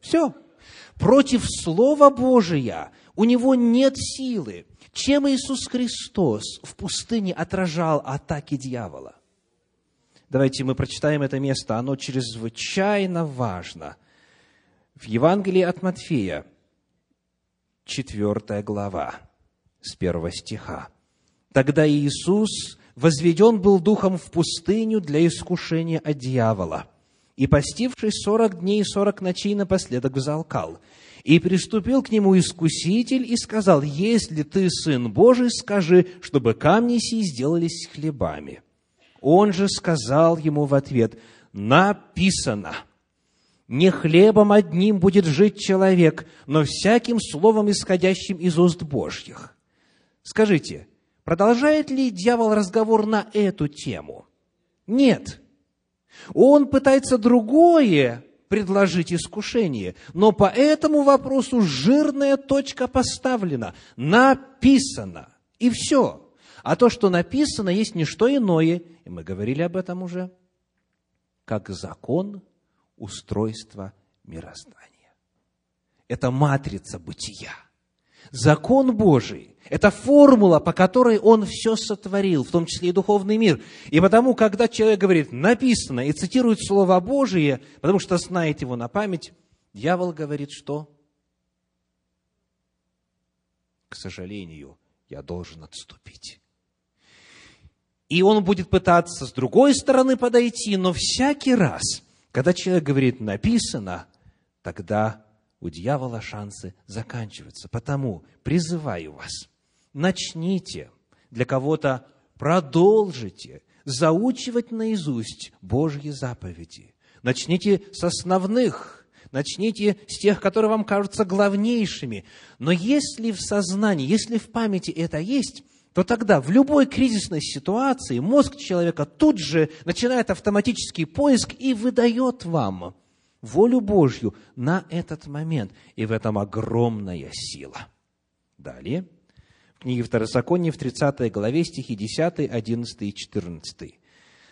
Все. Против Слова Божия у него нет силы. Чем Иисус Христос в пустыне отражал атаки дьявола? Давайте мы прочитаем это место, оно чрезвычайно важно – в Евангелии от Матфея, 4 глава, с 1 стиха. Тогда Иисус возведен был духом в пустыню для искушения от дьявола, и, постившись сорок дней и сорок ночей, напоследок взалкал. И приступил к нему искуситель и сказал, «Если ты Сын Божий, скажи, чтобы камни сии сделались хлебами». Он же сказал ему в ответ, «Написано, не хлебом одним будет жить человек, но всяким словом, исходящим из уст Божьих. Скажите, продолжает ли дьявол разговор на эту тему? Нет. Он пытается другое предложить искушение, но по этому вопросу жирная точка поставлена, написано, и все. А то, что написано, есть не что иное, и мы говорили об этом уже, как закон устройства мироздания. Это матрица бытия. Закон Божий – это формула, по которой Он все сотворил, в том числе и духовный мир. И потому, когда человек говорит «написано» и цитирует Слово Божие, потому что знает его на память, дьявол говорит, что к сожалению, я должен отступить. И он будет пытаться с другой стороны подойти, но всякий раз – когда человек говорит «написано», тогда у дьявола шансы заканчиваются. Потому призываю вас, начните, для кого-то продолжите заучивать наизусть Божьи заповеди. Начните с основных, начните с тех, которые вам кажутся главнейшими. Но если в сознании, если в памяти это есть, то тогда в любой кризисной ситуации мозг человека тут же начинает автоматический поиск и выдает вам волю Божью на этот момент. И в этом огромная сила. Далее, в книге Второзакония в 30 главе стихи 10, 11 и 14.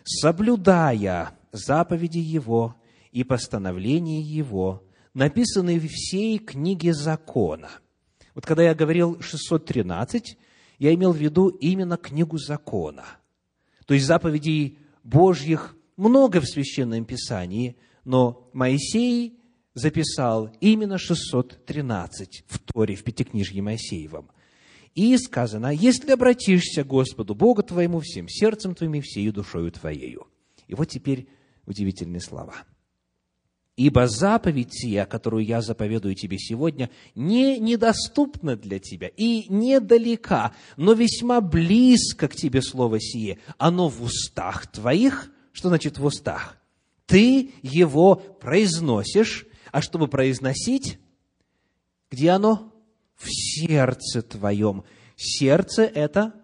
«Соблюдая заповеди Его и постановления Его, написанные в всей книге закона». Вот когда я говорил 613, я имел в виду именно книгу закона. То есть заповедей Божьих много в Священном Писании, но Моисей записал именно 613 в Торе, в Пятикнижье Моисеевом. И сказано, если обратишься к Господу Богу твоему всем сердцем твоим и всею душою твоею. И вот теперь удивительные слова. Ибо заповедь сия, которую я заповедую тебе сегодня, не недоступна для тебя и недалека, но весьма близко к тебе слово сие. Оно в устах твоих. Что значит в устах? Ты его произносишь, а чтобы произносить, где оно? В сердце твоем. Сердце – это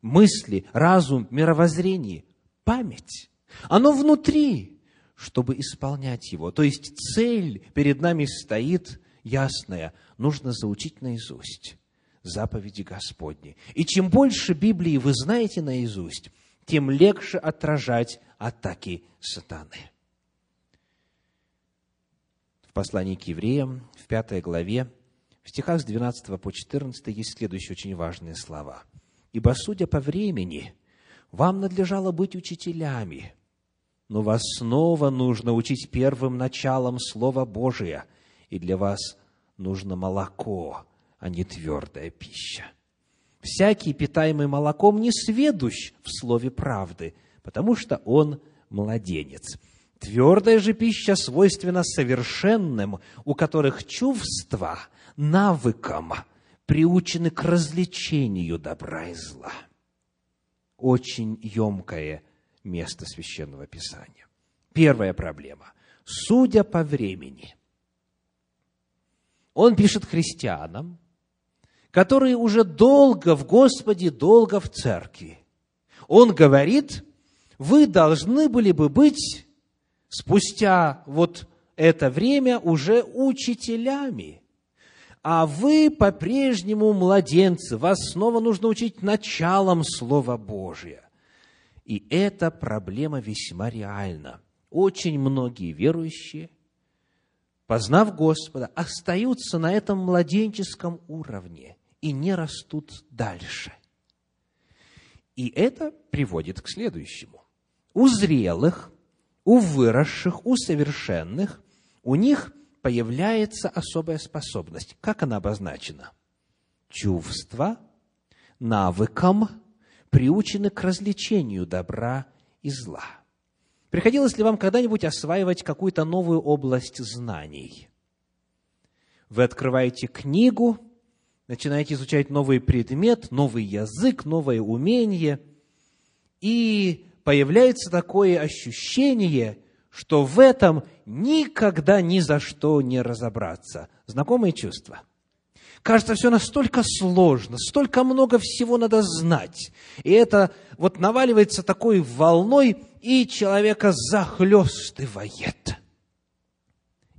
мысли, разум, мировоззрение, память. Оно внутри, чтобы исполнять его. То есть цель перед нами стоит ясная. Нужно заучить наизусть заповеди Господни. И чем больше Библии вы знаете наизусть, тем легче отражать атаки сатаны. В послании к евреям, в пятой главе, в стихах с 12 по 14 есть следующие очень важные слова. «Ибо, судя по времени, вам надлежало быть учителями, но вас снова нужно учить первым началом Слова Божия, и для вас нужно молоко, а не твердая пища. Всякий, питаемый молоком, не сведущ в слове правды, потому что он младенец. Твердая же пища свойственна совершенным, у которых чувства навыкам приучены к развлечению добра и зла. Очень емкое место священного писания. Первая проблема. Судя по времени. Он пишет христианам, которые уже долго в Господе, долго в церкви. Он говорит, вы должны были бы быть спустя вот это время уже учителями. А вы по-прежнему младенцы, вас снова нужно учить началом Слова Божия. И эта проблема весьма реальна. Очень многие верующие, познав Господа, остаются на этом младенческом уровне и не растут дальше. И это приводит к следующему. У зрелых, у выросших, у совершенных, у них появляется особая способность. Как она обозначена? Чувство, навыком, приучены к развлечению добра и зла. Приходилось ли вам когда-нибудь осваивать какую-то новую область знаний? Вы открываете книгу, начинаете изучать новый предмет, новый язык, новое умение, и появляется такое ощущение, что в этом никогда ни за что не разобраться. Знакомые чувства? Кажется, все настолько сложно, столько много всего надо знать. И это вот наваливается такой волной, и человека захлестывает.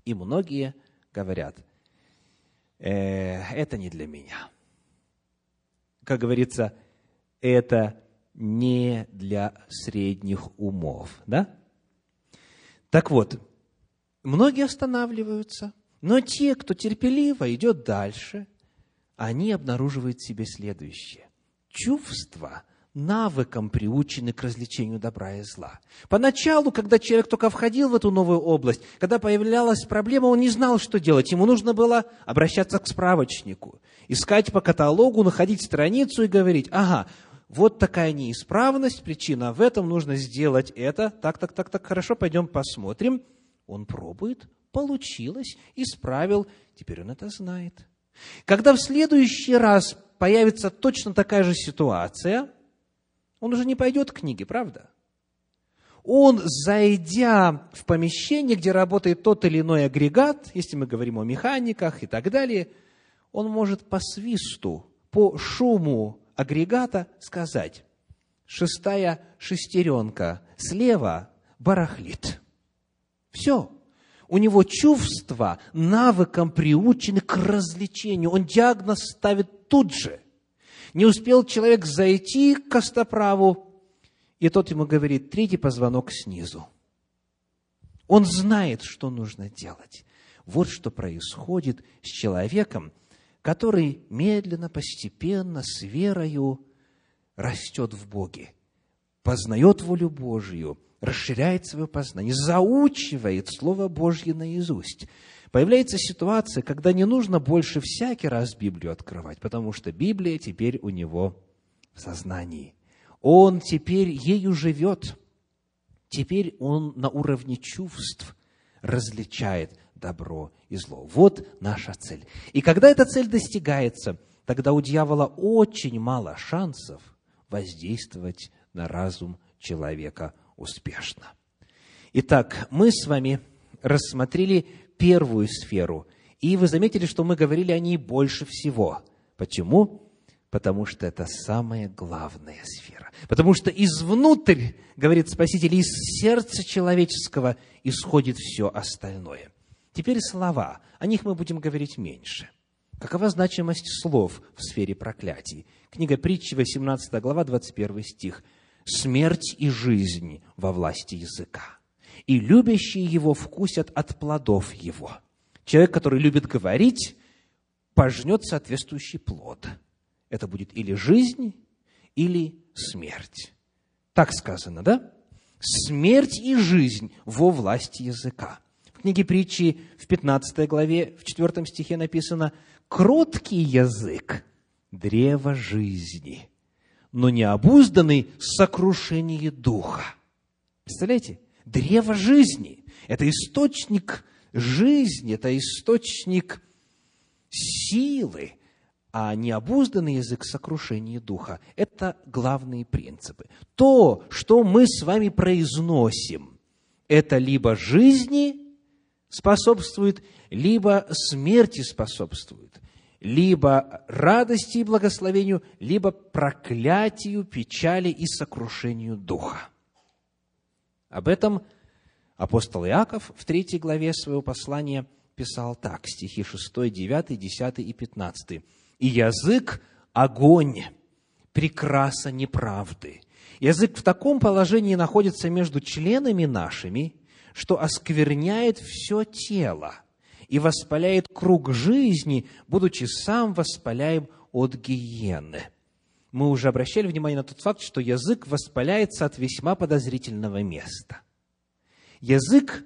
И многие говорят, э, это не для меня. Как говорится, это не для средних умов. Да? Так вот, многие останавливаются, но те, кто терпеливо идет дальше, они обнаруживают в себе следующее. Чувства – навыком приучены к развлечению добра и зла. Поначалу, когда человек только входил в эту новую область, когда появлялась проблема, он не знал, что делать. Ему нужно было обращаться к справочнику, искать по каталогу, находить страницу и говорить, ага, вот такая неисправность, причина в этом, нужно сделать это, так, так, так, так, хорошо, пойдем посмотрим. Он пробует, получилось, исправил, теперь он это знает. Когда в следующий раз появится точно такая же ситуация, он уже не пойдет к книге, правда? Он, зайдя в помещение, где работает тот или иной агрегат, если мы говорим о механиках и так далее, он может по свисту, по шуму агрегата сказать, шестая шестеренка слева барахлит. Все. У него чувства навыком приучены к развлечению. Он диагноз ставит тут же. Не успел человек зайти к костоправу, и тот ему говорит, третий позвонок снизу. Он знает, что нужно делать. Вот что происходит с человеком, который медленно, постепенно, с верою растет в Боге, познает волю Божью, расширяет свое познание, заучивает Слово Божье наизусть. Появляется ситуация, когда не нужно больше всякий раз Библию открывать, потому что Библия теперь у него в сознании. Он теперь ею живет. Теперь он на уровне чувств различает добро и зло. Вот наша цель. И когда эта цель достигается, тогда у дьявола очень мало шансов воздействовать на разум человека успешно. Итак, мы с вами рассмотрели первую сферу, и вы заметили, что мы говорили о ней больше всего. Почему? Потому что это самая главная сфера. Потому что извнутрь, говорит Спаситель, из сердца человеческого исходит все остальное. Теперь слова. О них мы будем говорить меньше. Какова значимость слов в сфере проклятий? Книга притчи, 18 глава, 21 стих. «Смерть и жизнь во власти языка, и любящие его вкусят от плодов его». Человек, который любит говорить, пожнет соответствующий плод. Это будет или жизнь, или смерть. Так сказано, да? Смерть и жизнь во власти языка. В книге притчи в 15 главе, в 4 стихе написано – кроткий язык – древо жизни, но необузданный – сокрушение духа. Представляете? Древо жизни – это источник жизни, это источник силы, а необузданный язык сокрушения духа – это главные принципы. То, что мы с вами произносим, это либо жизни способствует, либо смерти способствует, либо радости и благословению, либо проклятию, печали и сокрушению духа. Об этом апостол Иаков в третьей главе своего послания писал так, стихи 6, 9, 10 и 15. «И язык – огонь, прекраса неправды. Язык в таком положении находится между членами нашими, что оскверняет все тело и воспаляет круг жизни, будучи сам воспаляем от гиены. Мы уже обращали внимание на тот факт, что язык воспаляется от весьма подозрительного места. Язык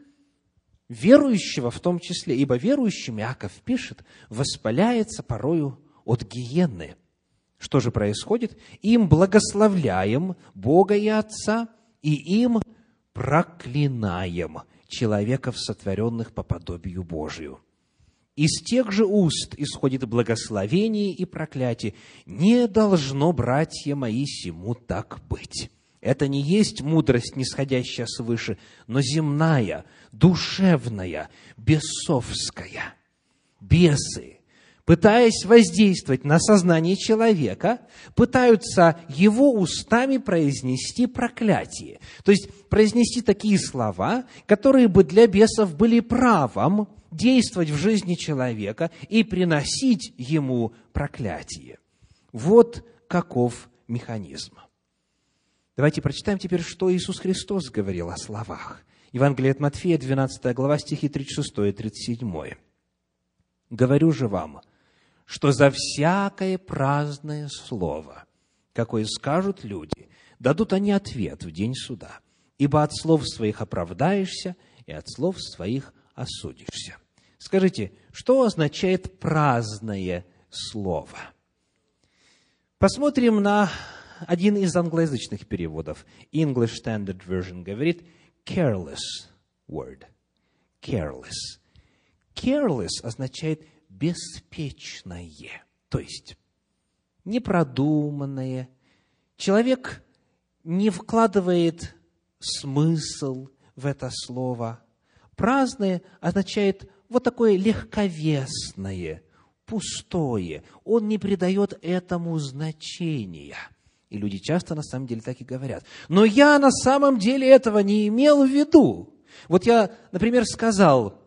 верующего в том числе, ибо верующим, Иаков пишет, воспаляется порою от гиены. Что же происходит? Им благословляем Бога и Отца, и им проклинаем человеков, сотворенных по подобию Божию. Из тех же уст исходит благословение и проклятие. Не должно, братья мои, сему так быть. Это не есть мудрость, нисходящая свыше, но земная, душевная, бесовская. Бесы, пытаясь воздействовать на сознание человека, пытаются его устами произнести проклятие. То есть произнести такие слова, которые бы для бесов были правом действовать в жизни человека и приносить ему проклятие. Вот каков механизм. Давайте прочитаем теперь, что Иисус Христос говорил о словах. Евангелие от Матфея, 12 глава, стихи 36 и 37. «Говорю же вам, что за всякое праздное слово, какое скажут люди, дадут они ответ в день суда, ибо от слов своих оправдаешься, и от слов своих осудишься. Скажите, что означает праздное слово? Посмотрим на один из англоязычных переводов. English Standard Version говорит careless word. Careless. Careless означает беспечное, то есть непродуманное. Человек не вкладывает смысл в это слово. Праздное означает вот такое легковесное, пустое. Он не придает этому значения. И люди часто на самом деле так и говорят. Но я на самом деле этого не имел в виду. Вот я, например, сказал,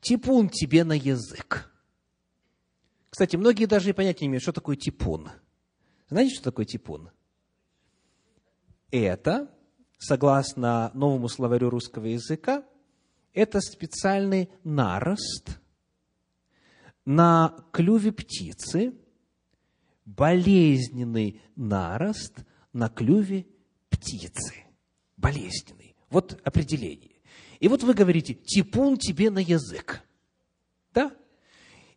типун тебе на язык. Кстати, многие даже и понятия не имеют, что такое типун. Знаете, что такое типун? Это, согласно новому словарю русского языка, это специальный нарост на клюве птицы, болезненный нарост на клюве птицы. Болезненный. Вот определение. И вот вы говорите, типун тебе на язык. Да?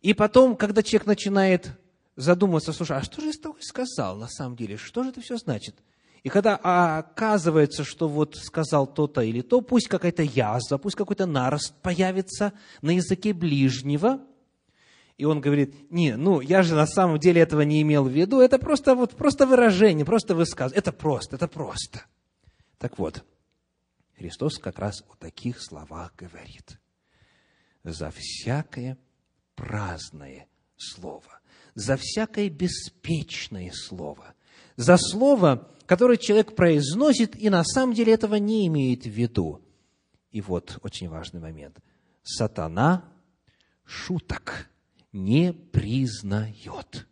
И потом, когда человек начинает задумываться, слушай, а что же я с тобой сказал на самом деле? Что же это все значит? И когда оказывается, что вот сказал то-то или то, пусть какая-то язва, пусть какой-то нарост появится на языке ближнего, и он говорит, не, ну, я же на самом деле этого не имел в виду, это просто, вот, просто выражение, просто высказывание, это просто, это просто. Так вот, Христос как раз о таких словах говорит. За всякое праздное слово, за всякое беспечное слово, за слово, которое человек произносит и на самом деле этого не имеет в виду. И вот очень важный момент. Сатана шуток не признает.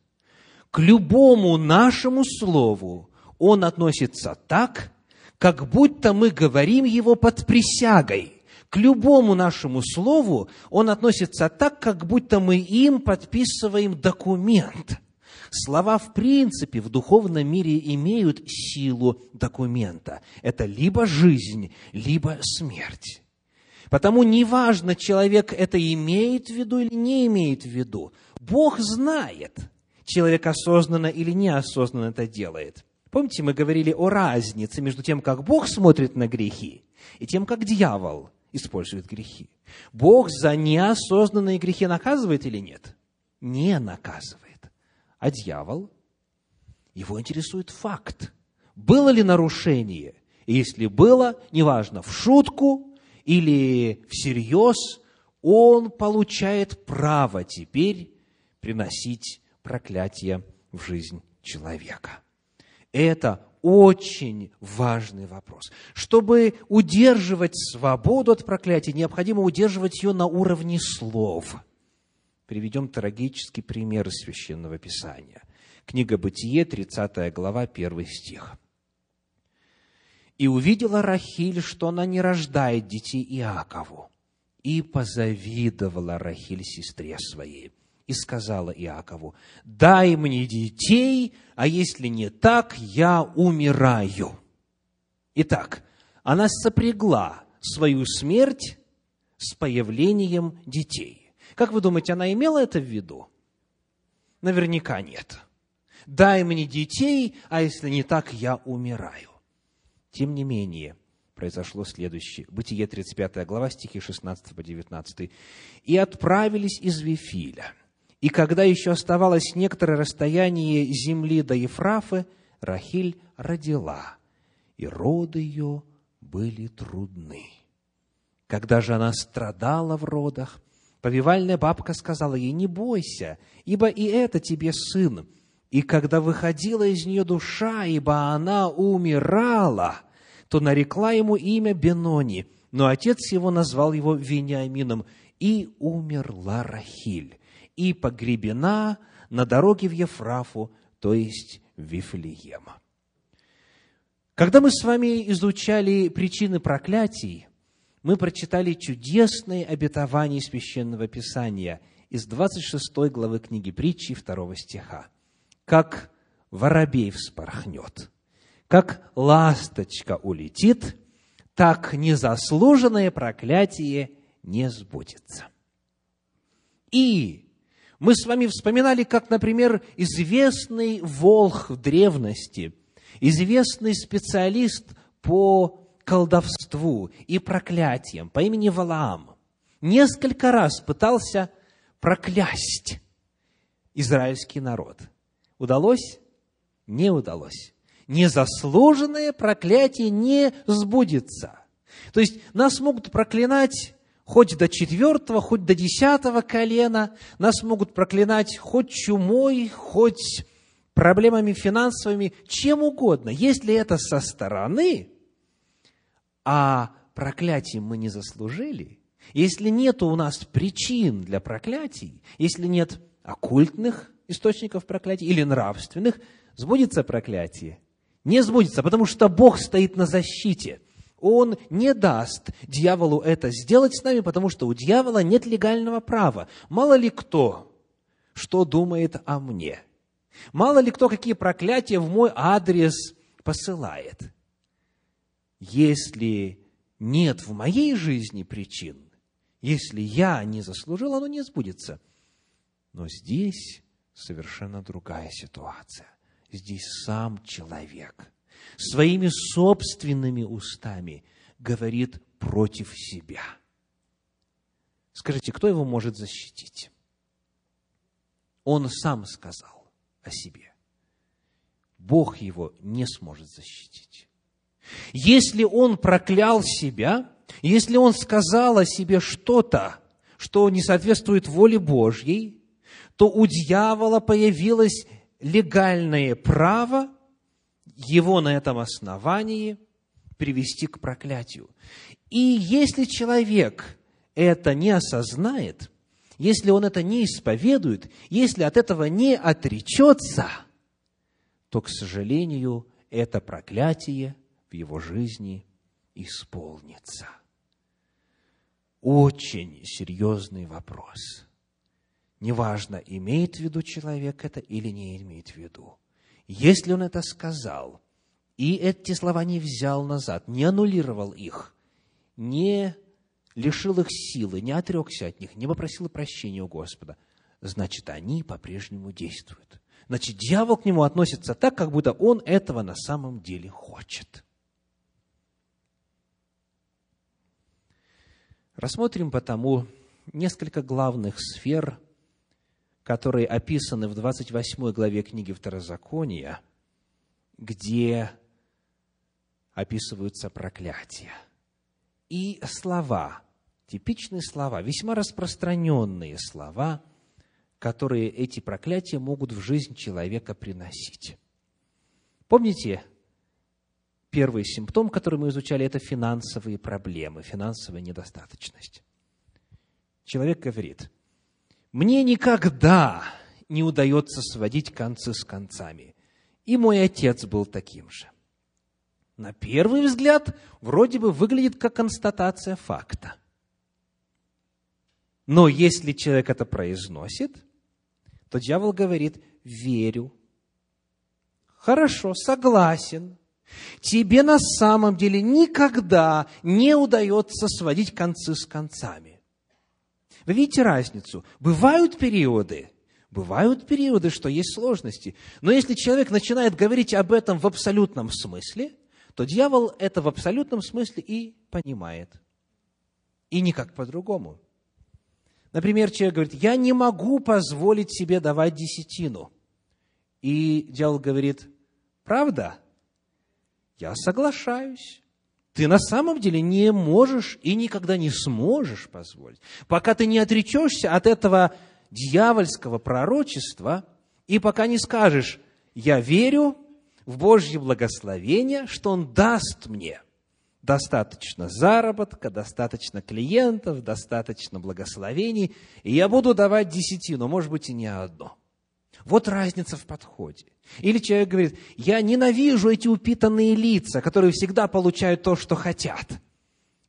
К любому нашему слову он относится так, как будто мы говорим его под присягой. К любому нашему слову он относится так, как будто мы им подписываем документ. Слова в принципе в духовном мире имеют силу документа. Это либо жизнь, либо смерть. Потому неважно, человек это имеет в виду или не имеет в виду. Бог знает, человек осознанно или неосознанно это делает. Помните, мы говорили о разнице между тем, как Бог смотрит на грехи, и тем, как дьявол использует грехи. Бог за неосознанные грехи наказывает или нет? Не наказывает. А дьявол? Его интересует факт. Было ли нарушение? И если было, неважно, в шутку или всерьез, он получает право теперь приносить проклятие в жизнь человека. Это очень важный вопрос. Чтобы удерживать свободу от проклятия, необходимо удерживать ее на уровне слов. Приведем трагический пример из Священного Писания. Книга Бытие, 30 глава, 1 стих. И увидела Рахиль, что она не рождает детей Иакову. И позавидовала Рахиль сестре своей. И сказала Иакову, дай мне детей, а если не так, я умираю. Итак, она сопрягла свою смерть с появлением детей. Как вы думаете, она имела это в виду? Наверняка нет. Дай мне детей, а если не так, я умираю. Тем не менее, произошло следующее. Бытие 35 глава, стихи 16 по 19. «И отправились из Вифиля. И когда еще оставалось некоторое расстояние земли до Ефрафы, Рахиль родила, и роды ее были трудны. Когда же она страдала в родах, повивальная бабка сказала ей, не бойся, ибо и это тебе сын. И когда выходила из нее душа, ибо она умирала, то нарекла ему имя Бенони, но отец его назвал его Вениамином, и умерла Рахиль, и погребена на дороге в Ефрафу, то есть в Вифлеем. Когда мы с вами изучали причины проклятий, мы прочитали чудесные обетования Священного Писания из 26 главы книги притчи 2 стиха. «Как воробей вспорхнет, как ласточка улетит, так незаслуженное проклятие не сбудется. И мы с вами вспоминали, как, например, известный волх в древности, известный специалист по колдовству и проклятиям по имени Валаам несколько раз пытался проклясть израильский народ. Удалось? Не удалось незаслуженное проклятие не сбудется. То есть нас могут проклинать хоть до четвертого, хоть до десятого колена, нас могут проклинать хоть чумой, хоть проблемами финансовыми, чем угодно. Если это со стороны, а проклятие мы не заслужили, если нет у нас причин для проклятий, если нет оккультных источников проклятий или нравственных, сбудется проклятие не сбудется, потому что Бог стоит на защите. Он не даст дьяволу это сделать с нами, потому что у дьявола нет легального права. Мало ли кто, что думает о мне. Мало ли кто, какие проклятия в мой адрес посылает. Если нет в моей жизни причин, если я не заслужил, оно не сбудется. Но здесь совершенно другая ситуация. Здесь сам человек своими собственными устами говорит против себя. Скажите, кто его может защитить? Он сам сказал о себе. Бог его не сможет защитить. Если он проклял себя, если он сказал о себе что-то, что не соответствует воле Божьей, то у дьявола появилось легальное право его на этом основании привести к проклятию. И если человек это не осознает, если он это не исповедует, если от этого не отречется, то, к сожалению, это проклятие в его жизни исполнится. Очень серьезный вопрос. Неважно, имеет в виду человек это или не имеет в виду. Если он это сказал, и эти слова не взял назад, не аннулировал их, не лишил их силы, не отрекся от них, не попросил прощения у Господа, значит, они по-прежнему действуют. Значит, дьявол к нему относится так, как будто он этого на самом деле хочет. Рассмотрим потому несколько главных сфер, которые описаны в 28 главе книги Второзакония, где описываются проклятия. И слова, типичные слова, весьма распространенные слова, которые эти проклятия могут в жизнь человека приносить. Помните, первый симптом, который мы изучали, это финансовые проблемы, финансовая недостаточность. Человек говорит, мне никогда не удается сводить концы с концами. И мой отец был таким же. На первый взгляд, вроде бы выглядит как констатация факта. Но если человек это произносит, то дьявол говорит, верю. Хорошо, согласен. Тебе на самом деле никогда не удается сводить концы с концами. Вы видите разницу? Бывают периоды, бывают периоды, что есть сложности. Но если человек начинает говорить об этом в абсолютном смысле, то дьявол это в абсолютном смысле и понимает. И никак по-другому. Например, человек говорит, я не могу позволить себе давать десятину. И дьявол говорит, правда? Я соглашаюсь. Ты на самом деле не можешь и никогда не сможешь позволить. Пока ты не отречешься от этого дьявольского пророчества, и пока не скажешь, я верю в Божье благословение, что Он даст мне достаточно заработка, достаточно клиентов, достаточно благословений, и я буду давать десятину, может быть, и не одно. Вот разница в подходе. Или человек говорит, я ненавижу эти упитанные лица, которые всегда получают то, что хотят.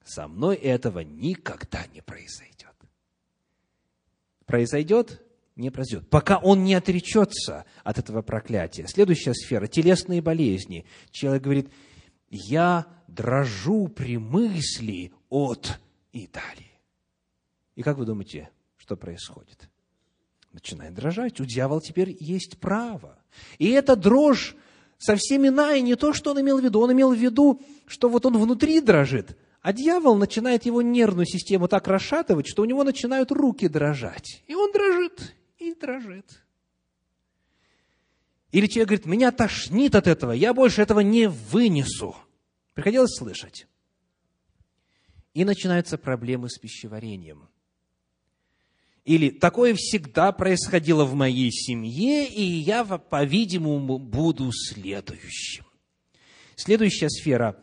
Со мной этого никогда не произойдет. Произойдет? Не произойдет. Пока он не отречется от этого проклятия. Следующая сфера – телесные болезни. Человек говорит, я дрожу при мысли от Италии. И как вы думаете, что происходит? Начинает дрожать. У дьявола теперь есть право. И эта дрожь совсем иная, не то, что он имел в виду. Он имел в виду, что вот он внутри дрожит, а дьявол начинает его нервную систему так расшатывать, что у него начинают руки дрожать. И он дрожит, и дрожит. Или человек говорит, меня тошнит от этого, я больше этого не вынесу. Приходилось слышать. И начинаются проблемы с пищеварением – или такое всегда происходило в моей семье, и я, по-видимому, буду следующим. Следующая сфера,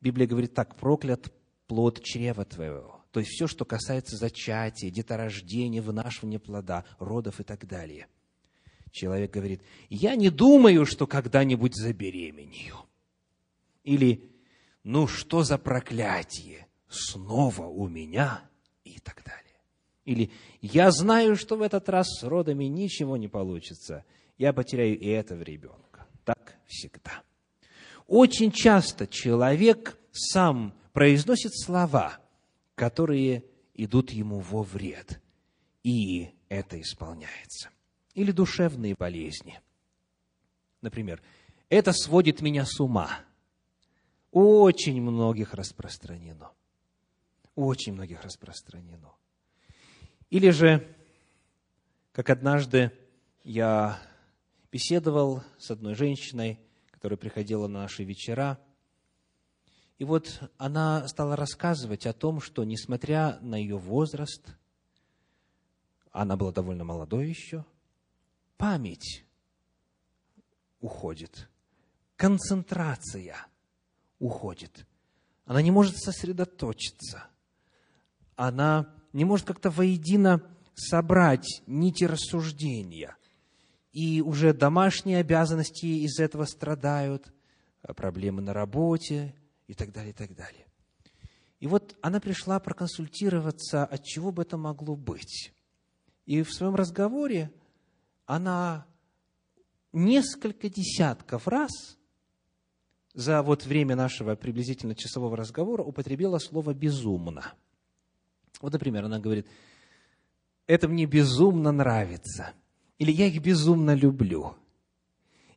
Библия говорит так, проклят плод чрева твоего. То есть все, что касается зачатия, деторождения, вынашивания плода, родов и так далее. Человек говорит, я не думаю, что когда-нибудь забеременею. Или, ну что за проклятие, снова у меня и так далее. Или «Я знаю, что в этот раз с родами ничего не получится. Я потеряю и этого ребенка». Так всегда. Очень часто человек сам произносит слова, которые идут ему во вред. И это исполняется. Или душевные болезни. Например, это сводит меня с ума. Очень многих распространено. Очень многих распространено. Или же, как однажды я беседовал с одной женщиной, которая приходила на наши вечера, и вот она стала рассказывать о том, что, несмотря на ее возраст, она была довольно молодой еще, память уходит, концентрация уходит. Она не может сосредоточиться. Она не может как-то воедино собрать нити рассуждения. И уже домашние обязанности из этого страдают, а проблемы на работе и так далее, и так далее. И вот она пришла проконсультироваться, от чего бы это могло быть. И в своем разговоре она несколько десятков раз за вот время нашего приблизительно часового разговора употребила слово «безумно». Вот, например, она говорит, это мне безумно нравится, или я их безумно люблю,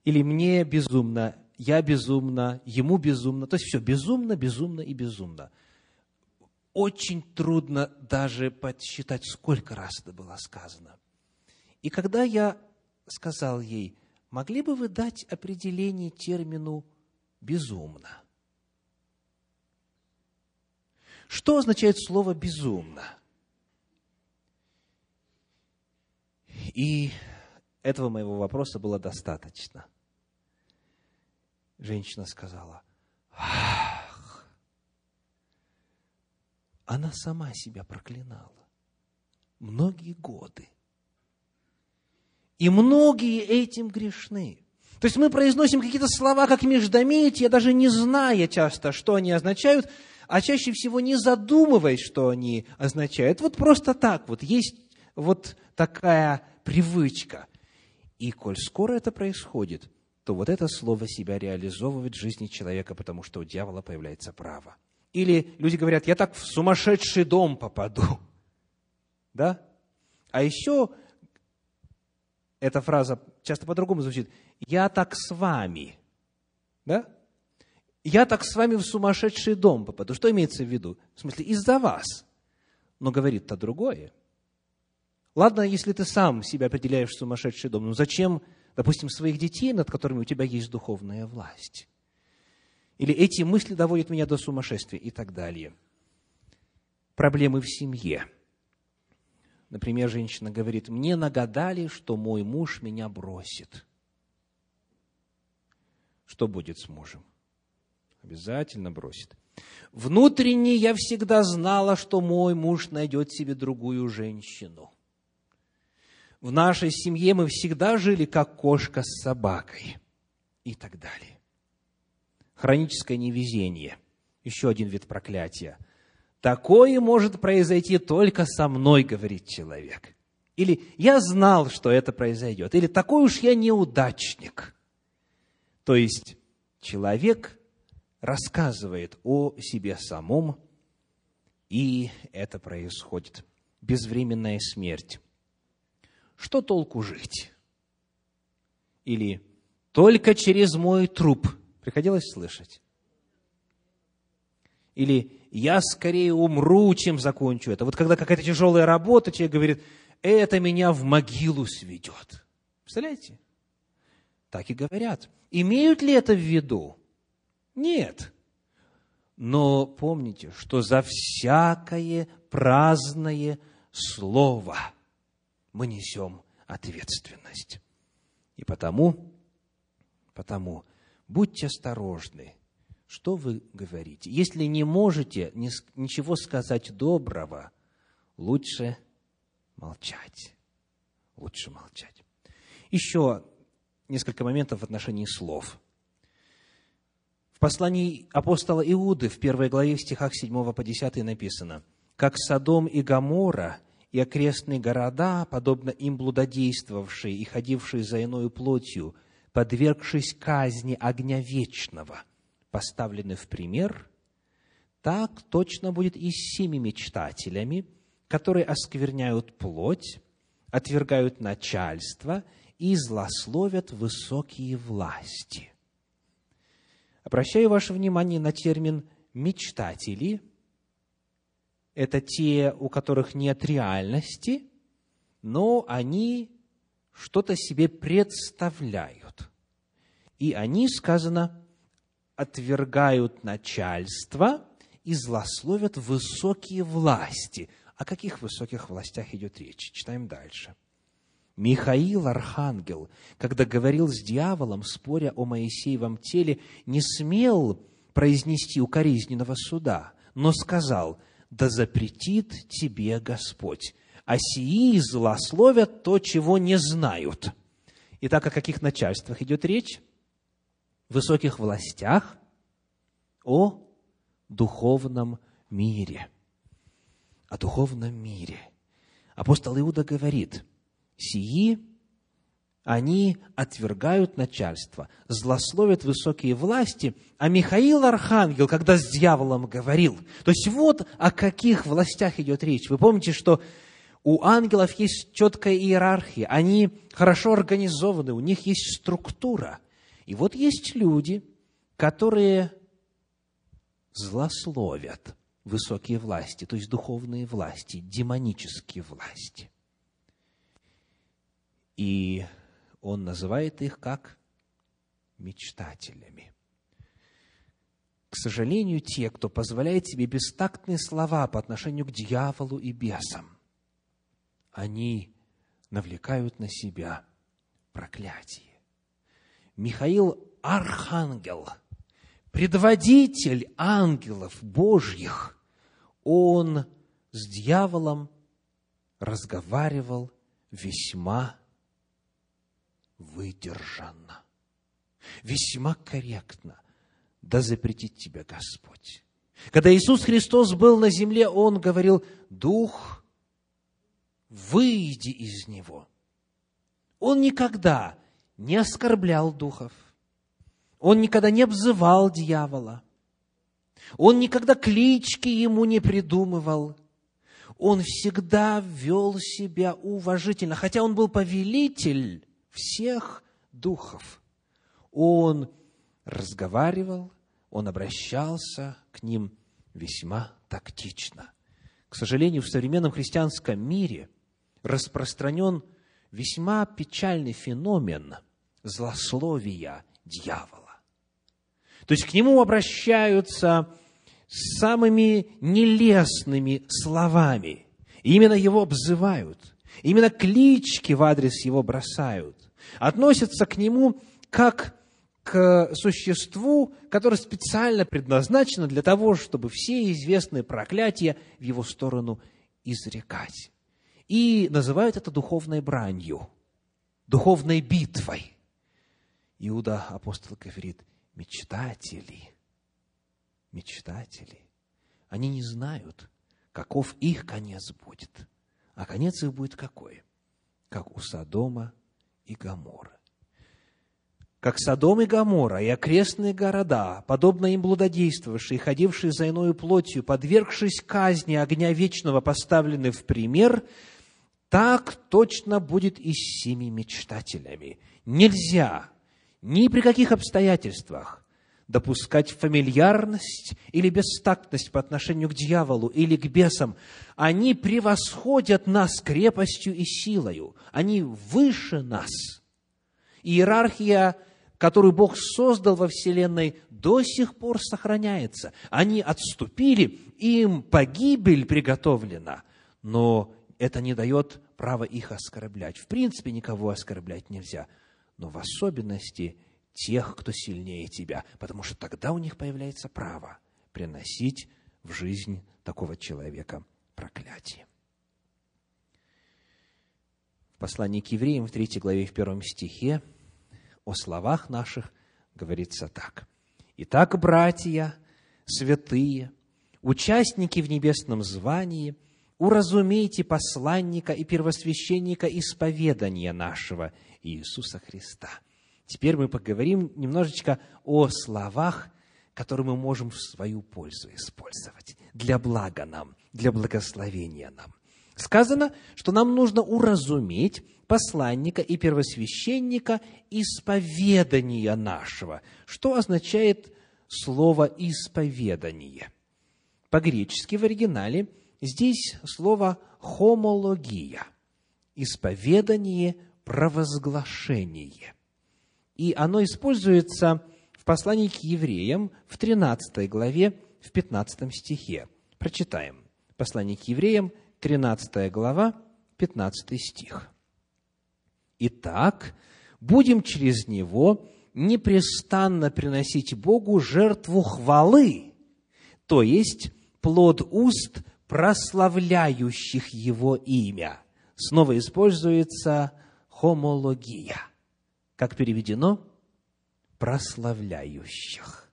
или мне безумно, я безумно, ему безумно, то есть все безумно, безумно и безумно. Очень трудно даже подсчитать, сколько раз это было сказано. И когда я сказал ей, могли бы вы дать определение термину «безумно»? Что означает слово «безумно»? И этого моего вопроса было достаточно. Женщина сказала, ах, она сама себя проклинала многие годы. И многие этим грешны. То есть мы произносим какие-то слова, как междометия, даже не зная часто, что они означают, а чаще всего не задумываясь, что они означают. Вот просто так вот, есть вот такая привычка. И коль скоро это происходит, то вот это слово себя реализовывает в жизни человека, потому что у дьявола появляется право. Или люди говорят, я так в сумасшедший дом попаду. Да? А еще эта фраза часто по-другому звучит. Я так с вами. Да? Я так с вами в сумасшедший дом попаду. Что имеется в виду? В смысле, из-за вас. Но говорит-то другое. Ладно, если ты сам себя определяешь в сумасшедший дом, но зачем, допустим, своих детей, над которыми у тебя есть духовная власть? Или эти мысли доводят меня до сумасшествия и так далее. Проблемы в семье – Например, женщина говорит, мне нагадали, что мой муж меня бросит. Что будет с мужем? Обязательно бросит. Внутренне я всегда знала, что мой муж найдет себе другую женщину. В нашей семье мы всегда жили как кошка с собакой и так далее. Хроническое невезение. Еще один вид проклятия – Такое может произойти только со мной, говорит человек. Или я знал, что это произойдет. Или такой уж я неудачник. То есть человек рассказывает о себе самом, и это происходит. Безвременная смерть. Что толку жить? Или только через мой труп. Приходилось слышать? Или я скорее умру, чем закончу это. Вот когда какая-то тяжелая работа, человек говорит, это меня в могилу сведет. Представляете? Так и говорят. Имеют ли это в виду? Нет. Но помните, что за всякое праздное слово мы несем ответственность. И потому, потому будьте осторожны что вы говорите? Если не можете ничего сказать доброго, лучше молчать. Лучше молчать. Еще несколько моментов в отношении слов. В послании апостола Иуды в первой главе в стихах 7 по 10 написано, «Как Содом и Гамора и окрестные города, подобно им блудодействовавшие и ходившие за иною плотью, подвергшись казни огня вечного, поставлены в пример, так точно будет и с семи мечтателями, которые оскверняют плоть, отвергают начальство и злословят высокие власти. Обращаю ваше внимание на термин «мечтатели». Это те, у которых нет реальности, но они что-то себе представляют. И они, сказано, отвергают начальство и злословят высокие власти. О каких высоких властях идет речь? Читаем дальше. Михаил, архангел, когда говорил с дьяволом, споря о Моисеевом теле, не смел произнести укоризненного суда, но сказал, да запретит тебе Господь, а сии злословят то, чего не знают. Итак, о каких начальствах идет речь? высоких властях, о духовном мире. О духовном мире. Апостол Иуда говорит, сии они отвергают начальство, злословят высокие власти, а Михаил Архангел, когда с дьяволом говорил, то есть вот о каких властях идет речь. Вы помните, что у ангелов есть четкая иерархия, они хорошо организованы, у них есть структура – и вот есть люди, которые злословят высокие власти, то есть духовные власти, демонические власти. И он называет их как мечтателями. К сожалению, те, кто позволяет себе бестактные слова по отношению к дьяволу и бесам, они навлекают на себя проклятие. Михаил – архангел, предводитель ангелов Божьих. Он с дьяволом разговаривал весьма выдержанно, весьма корректно. Да запретит тебя Господь. Когда Иисус Христос был на земле, Он говорил, «Дух, выйди из Него». Он никогда не оскорблял духов. Он никогда не обзывал дьявола. Он никогда клички ему не придумывал. Он всегда вел себя уважительно, хотя он был повелитель всех духов. Он разговаривал, он обращался к ним весьма тактично. К сожалению, в современном христианском мире распространен весьма печальный феномен – злословия дьявола. То есть к нему обращаются самыми нелестными словами. И именно его обзывают. Именно клички в адрес его бросают. Относятся к нему как к существу, которое специально предназначено для того, чтобы все известные проклятия в его сторону изрекать. И называют это духовной бранью, духовной битвой – Иуда, апостол, говорит, мечтатели, мечтатели, они не знают, каков их конец будет. А конец их будет какой? Как у Содома и Гамора. Как Содом и Гамора и окрестные города, подобно им блудодействовавшие, ходившие за иною плотью, подвергшись казни огня вечного, поставлены в пример, так точно будет и с семи мечтателями. Нельзя ни при каких обстоятельствах допускать фамильярность или бестактность по отношению к дьяволу или к бесам. Они превосходят нас крепостью и силою. Они выше нас. Иерархия, которую Бог создал во Вселенной, до сих пор сохраняется. Они отступили, им погибель приготовлена, но это не дает права их оскорблять. В принципе, никого оскорблять нельзя – но в особенности тех, кто сильнее тебя, потому что тогда у них появляется право приносить в жизнь такого человека проклятие. В послании к евреям в 3 главе в первом стихе о словах наших говорится так. «Итак, братья, святые, участники в небесном звании, уразумейте посланника и первосвященника исповедания нашего – Иисуса Христа. Теперь мы поговорим немножечко о словах, который мы можем в свою пользу использовать, для блага нам, для благословения нам. Сказано, что нам нужно уразуметь посланника и первосвященника исповедания нашего. Что означает слово «исповедание»? По-гречески в оригинале здесь слово «хомология» – исповедание, провозглашение. И оно используется в послании к евреям в 13 главе, в 15 стихе. Прочитаем. Послание к евреям, 13 глава, 15 стих. «Итак, будем через него непрестанно приносить Богу жертву хвалы, то есть плод уст, прославляющих Его имя». Снова используется хомология. Как переведено? Прославляющих.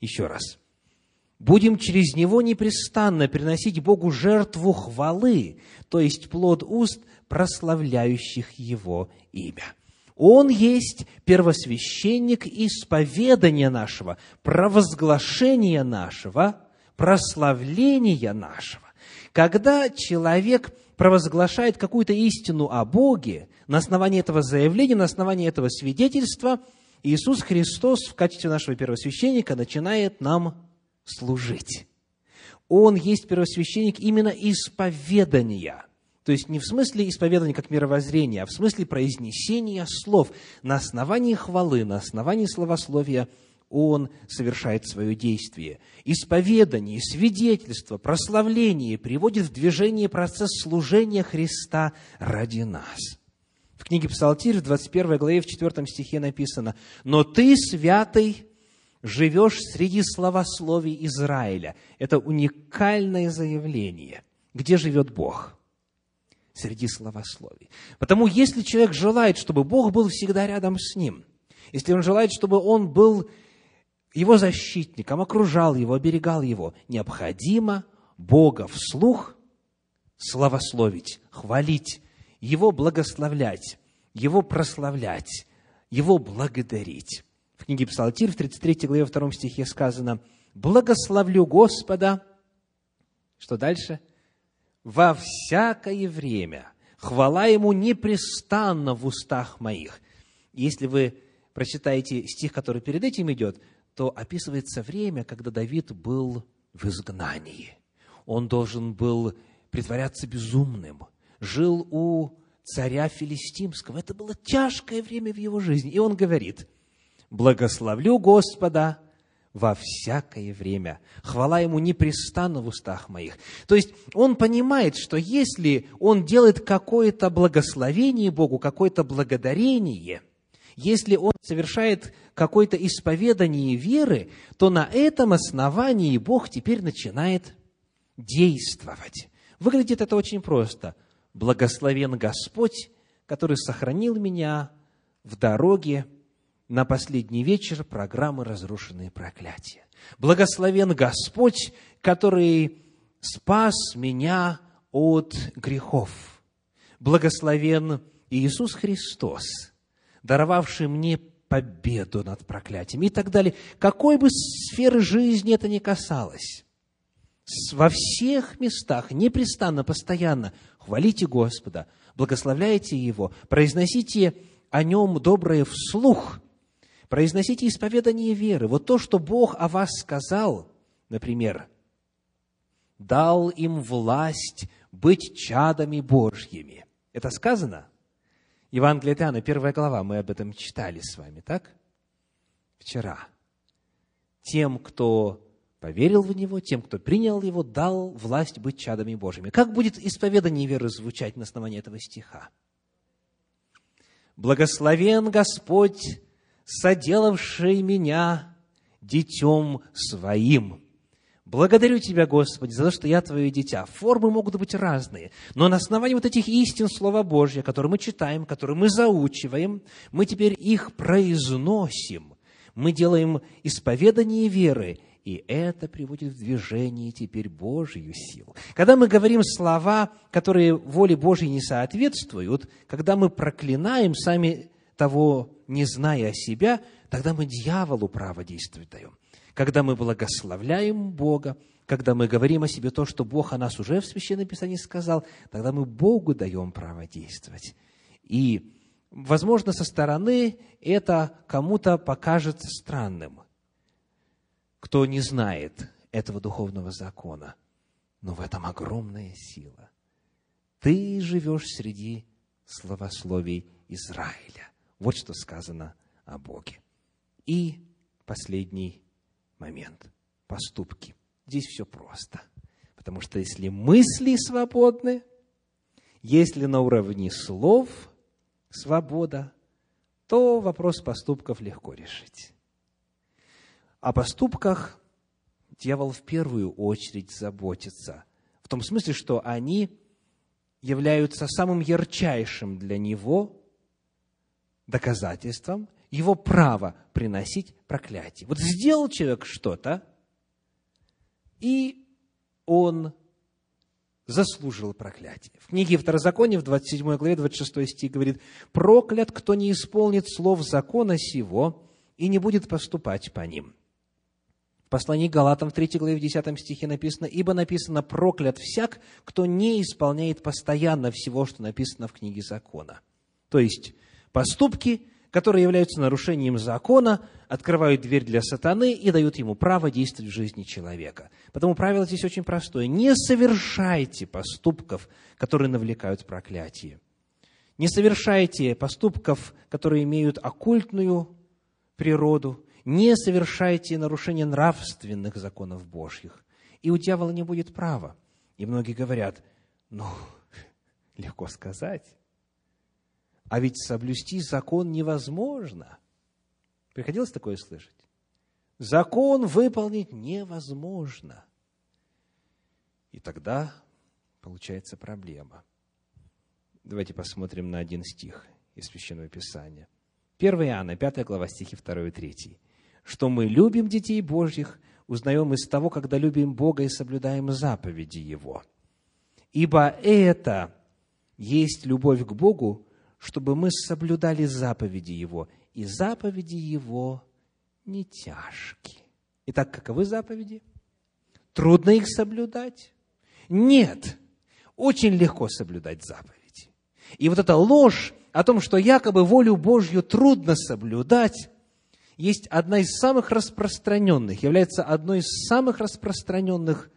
Еще раз. Будем через него непрестанно приносить Богу жертву хвалы, то есть плод уст, прославляющих Его имя. Он есть первосвященник исповедания нашего, провозглашения нашего, прославления нашего. Когда человек провозглашает какую-то истину о Боге, на основании этого заявления, на основании этого свидетельства, Иисус Христос в качестве нашего первосвященника начинает нам служить. Он есть первосвященник именно исповедания. То есть не в смысле исповедания как мировоззрения, а в смысле произнесения слов. На основании хвалы, на основании словословия он совершает свое действие. Исповедание, свидетельство, прославление приводит в движение процесс служения Христа ради нас. В книге Псалтирь, в 21 главе, в 4 стихе написано, «Но ты, святый, живешь среди словословий Израиля». Это уникальное заявление. Где живет Бог? Среди словословий. Потому если человек желает, чтобы Бог был всегда рядом с ним, если он желает, чтобы он был его защитником, окружал его, оберегал его, необходимо Бога вслух славословить, хвалить, Его благословлять, Его прославлять, Его благодарить. В книге Псалтирь в 33 главе 2 стихе сказано «Благословлю Господа». Что дальше? «Во всякое время хвала Ему непрестанно в устах моих». Если вы прочитаете стих, который перед этим идет, то описывается время, когда Давид был в изгнании. Он должен был притворяться безумным, жил у царя Филистимского. Это было тяжкое время в его жизни. И он говорит, «Благословлю Господа во всякое время. Хвала Ему непрестанно в устах моих». То есть он понимает, что если он делает какое-то благословение Богу, какое-то благодарение – если он совершает какое-то исповедание веры, то на этом основании Бог теперь начинает действовать. Выглядит это очень просто. Благословен Господь, который сохранил меня в дороге на последний вечер программы «Разрушенные проклятия». Благословен Господь, который спас меня от грехов. Благословен Иисус Христос, даровавший мне победу над проклятием и так далее. Какой бы сферы жизни это ни касалось, во всех местах, непрестанно, постоянно хвалите Господа, благословляйте Его, произносите о Нем доброе вслух, произносите исповедание веры. Вот то, что Бог о вас сказал, например, дал им власть быть чадами Божьими. Это сказано? Евангелие от Иоанна, первая глава, мы об этом читали с вами, так? Вчера. Тем, кто поверил в Него, тем, кто принял Его, дал власть быть чадами Божьими. Как будет исповедание веры звучать на основании этого стиха? «Благословен Господь, соделавший меня детем своим». Благодарю Тебя, Господи, за то, что я Твое дитя. Формы могут быть разные, но на основании вот этих истин Слова Божьего, которые мы читаем, которые мы заучиваем, мы теперь их произносим. Мы делаем исповедание веры, и это приводит в движение теперь Божью силу. Когда мы говорим слова, которые воле Божьей не соответствуют, когда мы проклинаем, сами того не зная себя, тогда мы дьяволу право действовать даем. Когда мы благословляем Бога, когда мы говорим о себе то, что Бог о нас уже в Священном Писании сказал, тогда мы Богу даем право действовать. И, возможно, со стороны это кому-то покажется странным, кто не знает этого духовного закона. Но в этом огромная сила. Ты живешь среди словословий Израиля. Вот что сказано о Боге. И последний момент. Поступки. Здесь все просто. Потому что если мысли свободны, если на уровне слов свобода, то вопрос поступков легко решить. О поступках дьявол в первую очередь заботится. В том смысле, что они являются самым ярчайшим для него доказательством его права приносить проклятие. Вот сделал человек что-то, и он заслужил проклятие. В книге Второзакония, в 27 главе, 26 стих говорит, «Проклят, кто не исполнит слов закона сего и не будет поступать по ним». В послании Галатам в 3 главе, в 10 стихе написано, «Ибо написано, проклят всяк, кто не исполняет постоянно всего, что написано в книге закона». То есть, поступки, которые являются нарушением закона, открывают дверь для сатаны и дают ему право действовать в жизни человека. Потому правило здесь очень простое. Не совершайте поступков, которые навлекают проклятие. Не совершайте поступков, которые имеют оккультную природу. Не совершайте нарушения нравственных законов Божьих. И у дьявола не будет права. И многие говорят, ну, легко сказать. А ведь соблюсти закон невозможно. Приходилось такое слышать? Закон выполнить невозможно. И тогда получается проблема. Давайте посмотрим на один стих из Священного Писания. 1 Иоанна, 5 глава, стихи 2 и 3. «Что мы любим детей Божьих, узнаем из того, когда любим Бога и соблюдаем заповеди Его. Ибо это есть любовь к Богу, чтобы мы соблюдали заповеди Его, и заповеди Его не тяжкие. Итак, каковы заповеди? Трудно их соблюдать? Нет. Очень легко соблюдать заповеди. И вот эта ложь о том, что якобы волю Божью трудно соблюдать, есть одна из самых распространенных, является одной из самых распространенных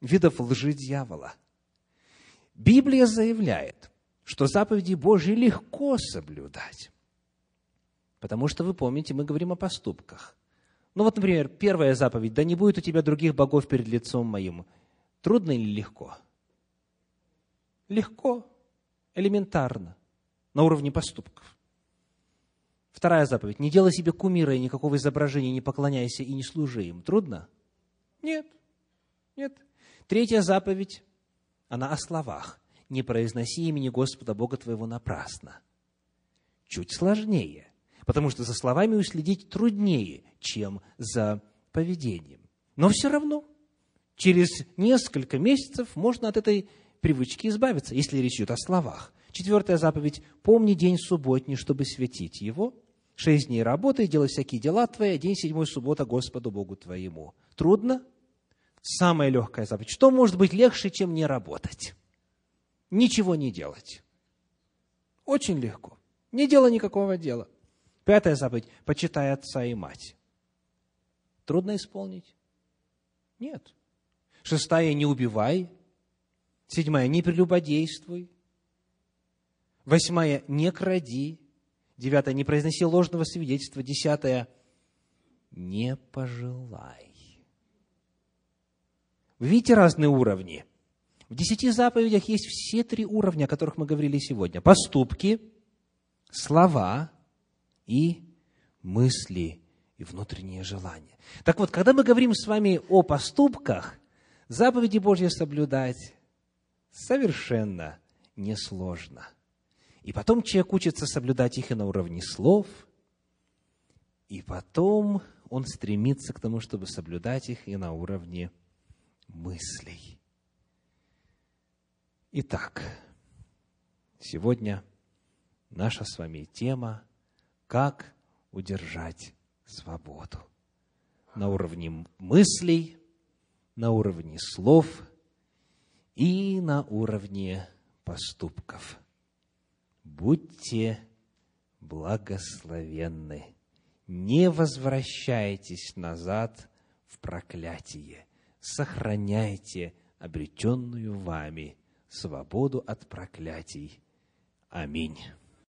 видов лжи дьявола. Библия заявляет, что заповеди Божьи легко соблюдать. Потому что, вы помните, мы говорим о поступках. Ну вот, например, первая заповедь, да не будет у тебя других богов перед лицом моим. Трудно или легко? Легко, элементарно, на уровне поступков. Вторая заповедь, не делай себе кумира и никакого изображения, не поклоняйся и не служи им. Трудно? Нет, нет. Третья заповедь, она о словах не произноси имени Господа Бога твоего напрасно. Чуть сложнее, потому что за словами уследить труднее, чем за поведением. Но все равно, через несколько месяцев можно от этой привычки избавиться, если речь идет о словах. Четвертая заповедь – помни день субботний, чтобы светить его. Шесть дней работай, делай всякие дела твои, а день седьмой – суббота Господу Богу твоему. Трудно? Самая легкая заповедь. Что может быть легче, чем не работать? Ничего не делать. Очень легко. Не делай никакого дела. Пятая заповедь – почитай отца и мать. Трудно исполнить? Нет. Шестая – не убивай. Седьмая – не прелюбодействуй. Восьмая – не кради. Девятая – не произноси ложного свидетельства. Десятая – не пожелай. Вы видите разные уровни – в десяти заповедях есть все три уровня, о которых мы говорили сегодня. Поступки, слова и мысли и внутренние желания. Так вот, когда мы говорим с вами о поступках, заповеди Божьи соблюдать совершенно несложно. И потом человек учится соблюдать их и на уровне слов, и потом он стремится к тому, чтобы соблюдать их и на уровне мыслей. Итак, сегодня наша с вами тема «Как удержать свободу». на уровне мыслей, на уровне слов и на уровне поступков. Будьте благословенны. Не возвращайтесь назад в проклятие. Сохраняйте обретенную вами свободу от проклятий. Аминь.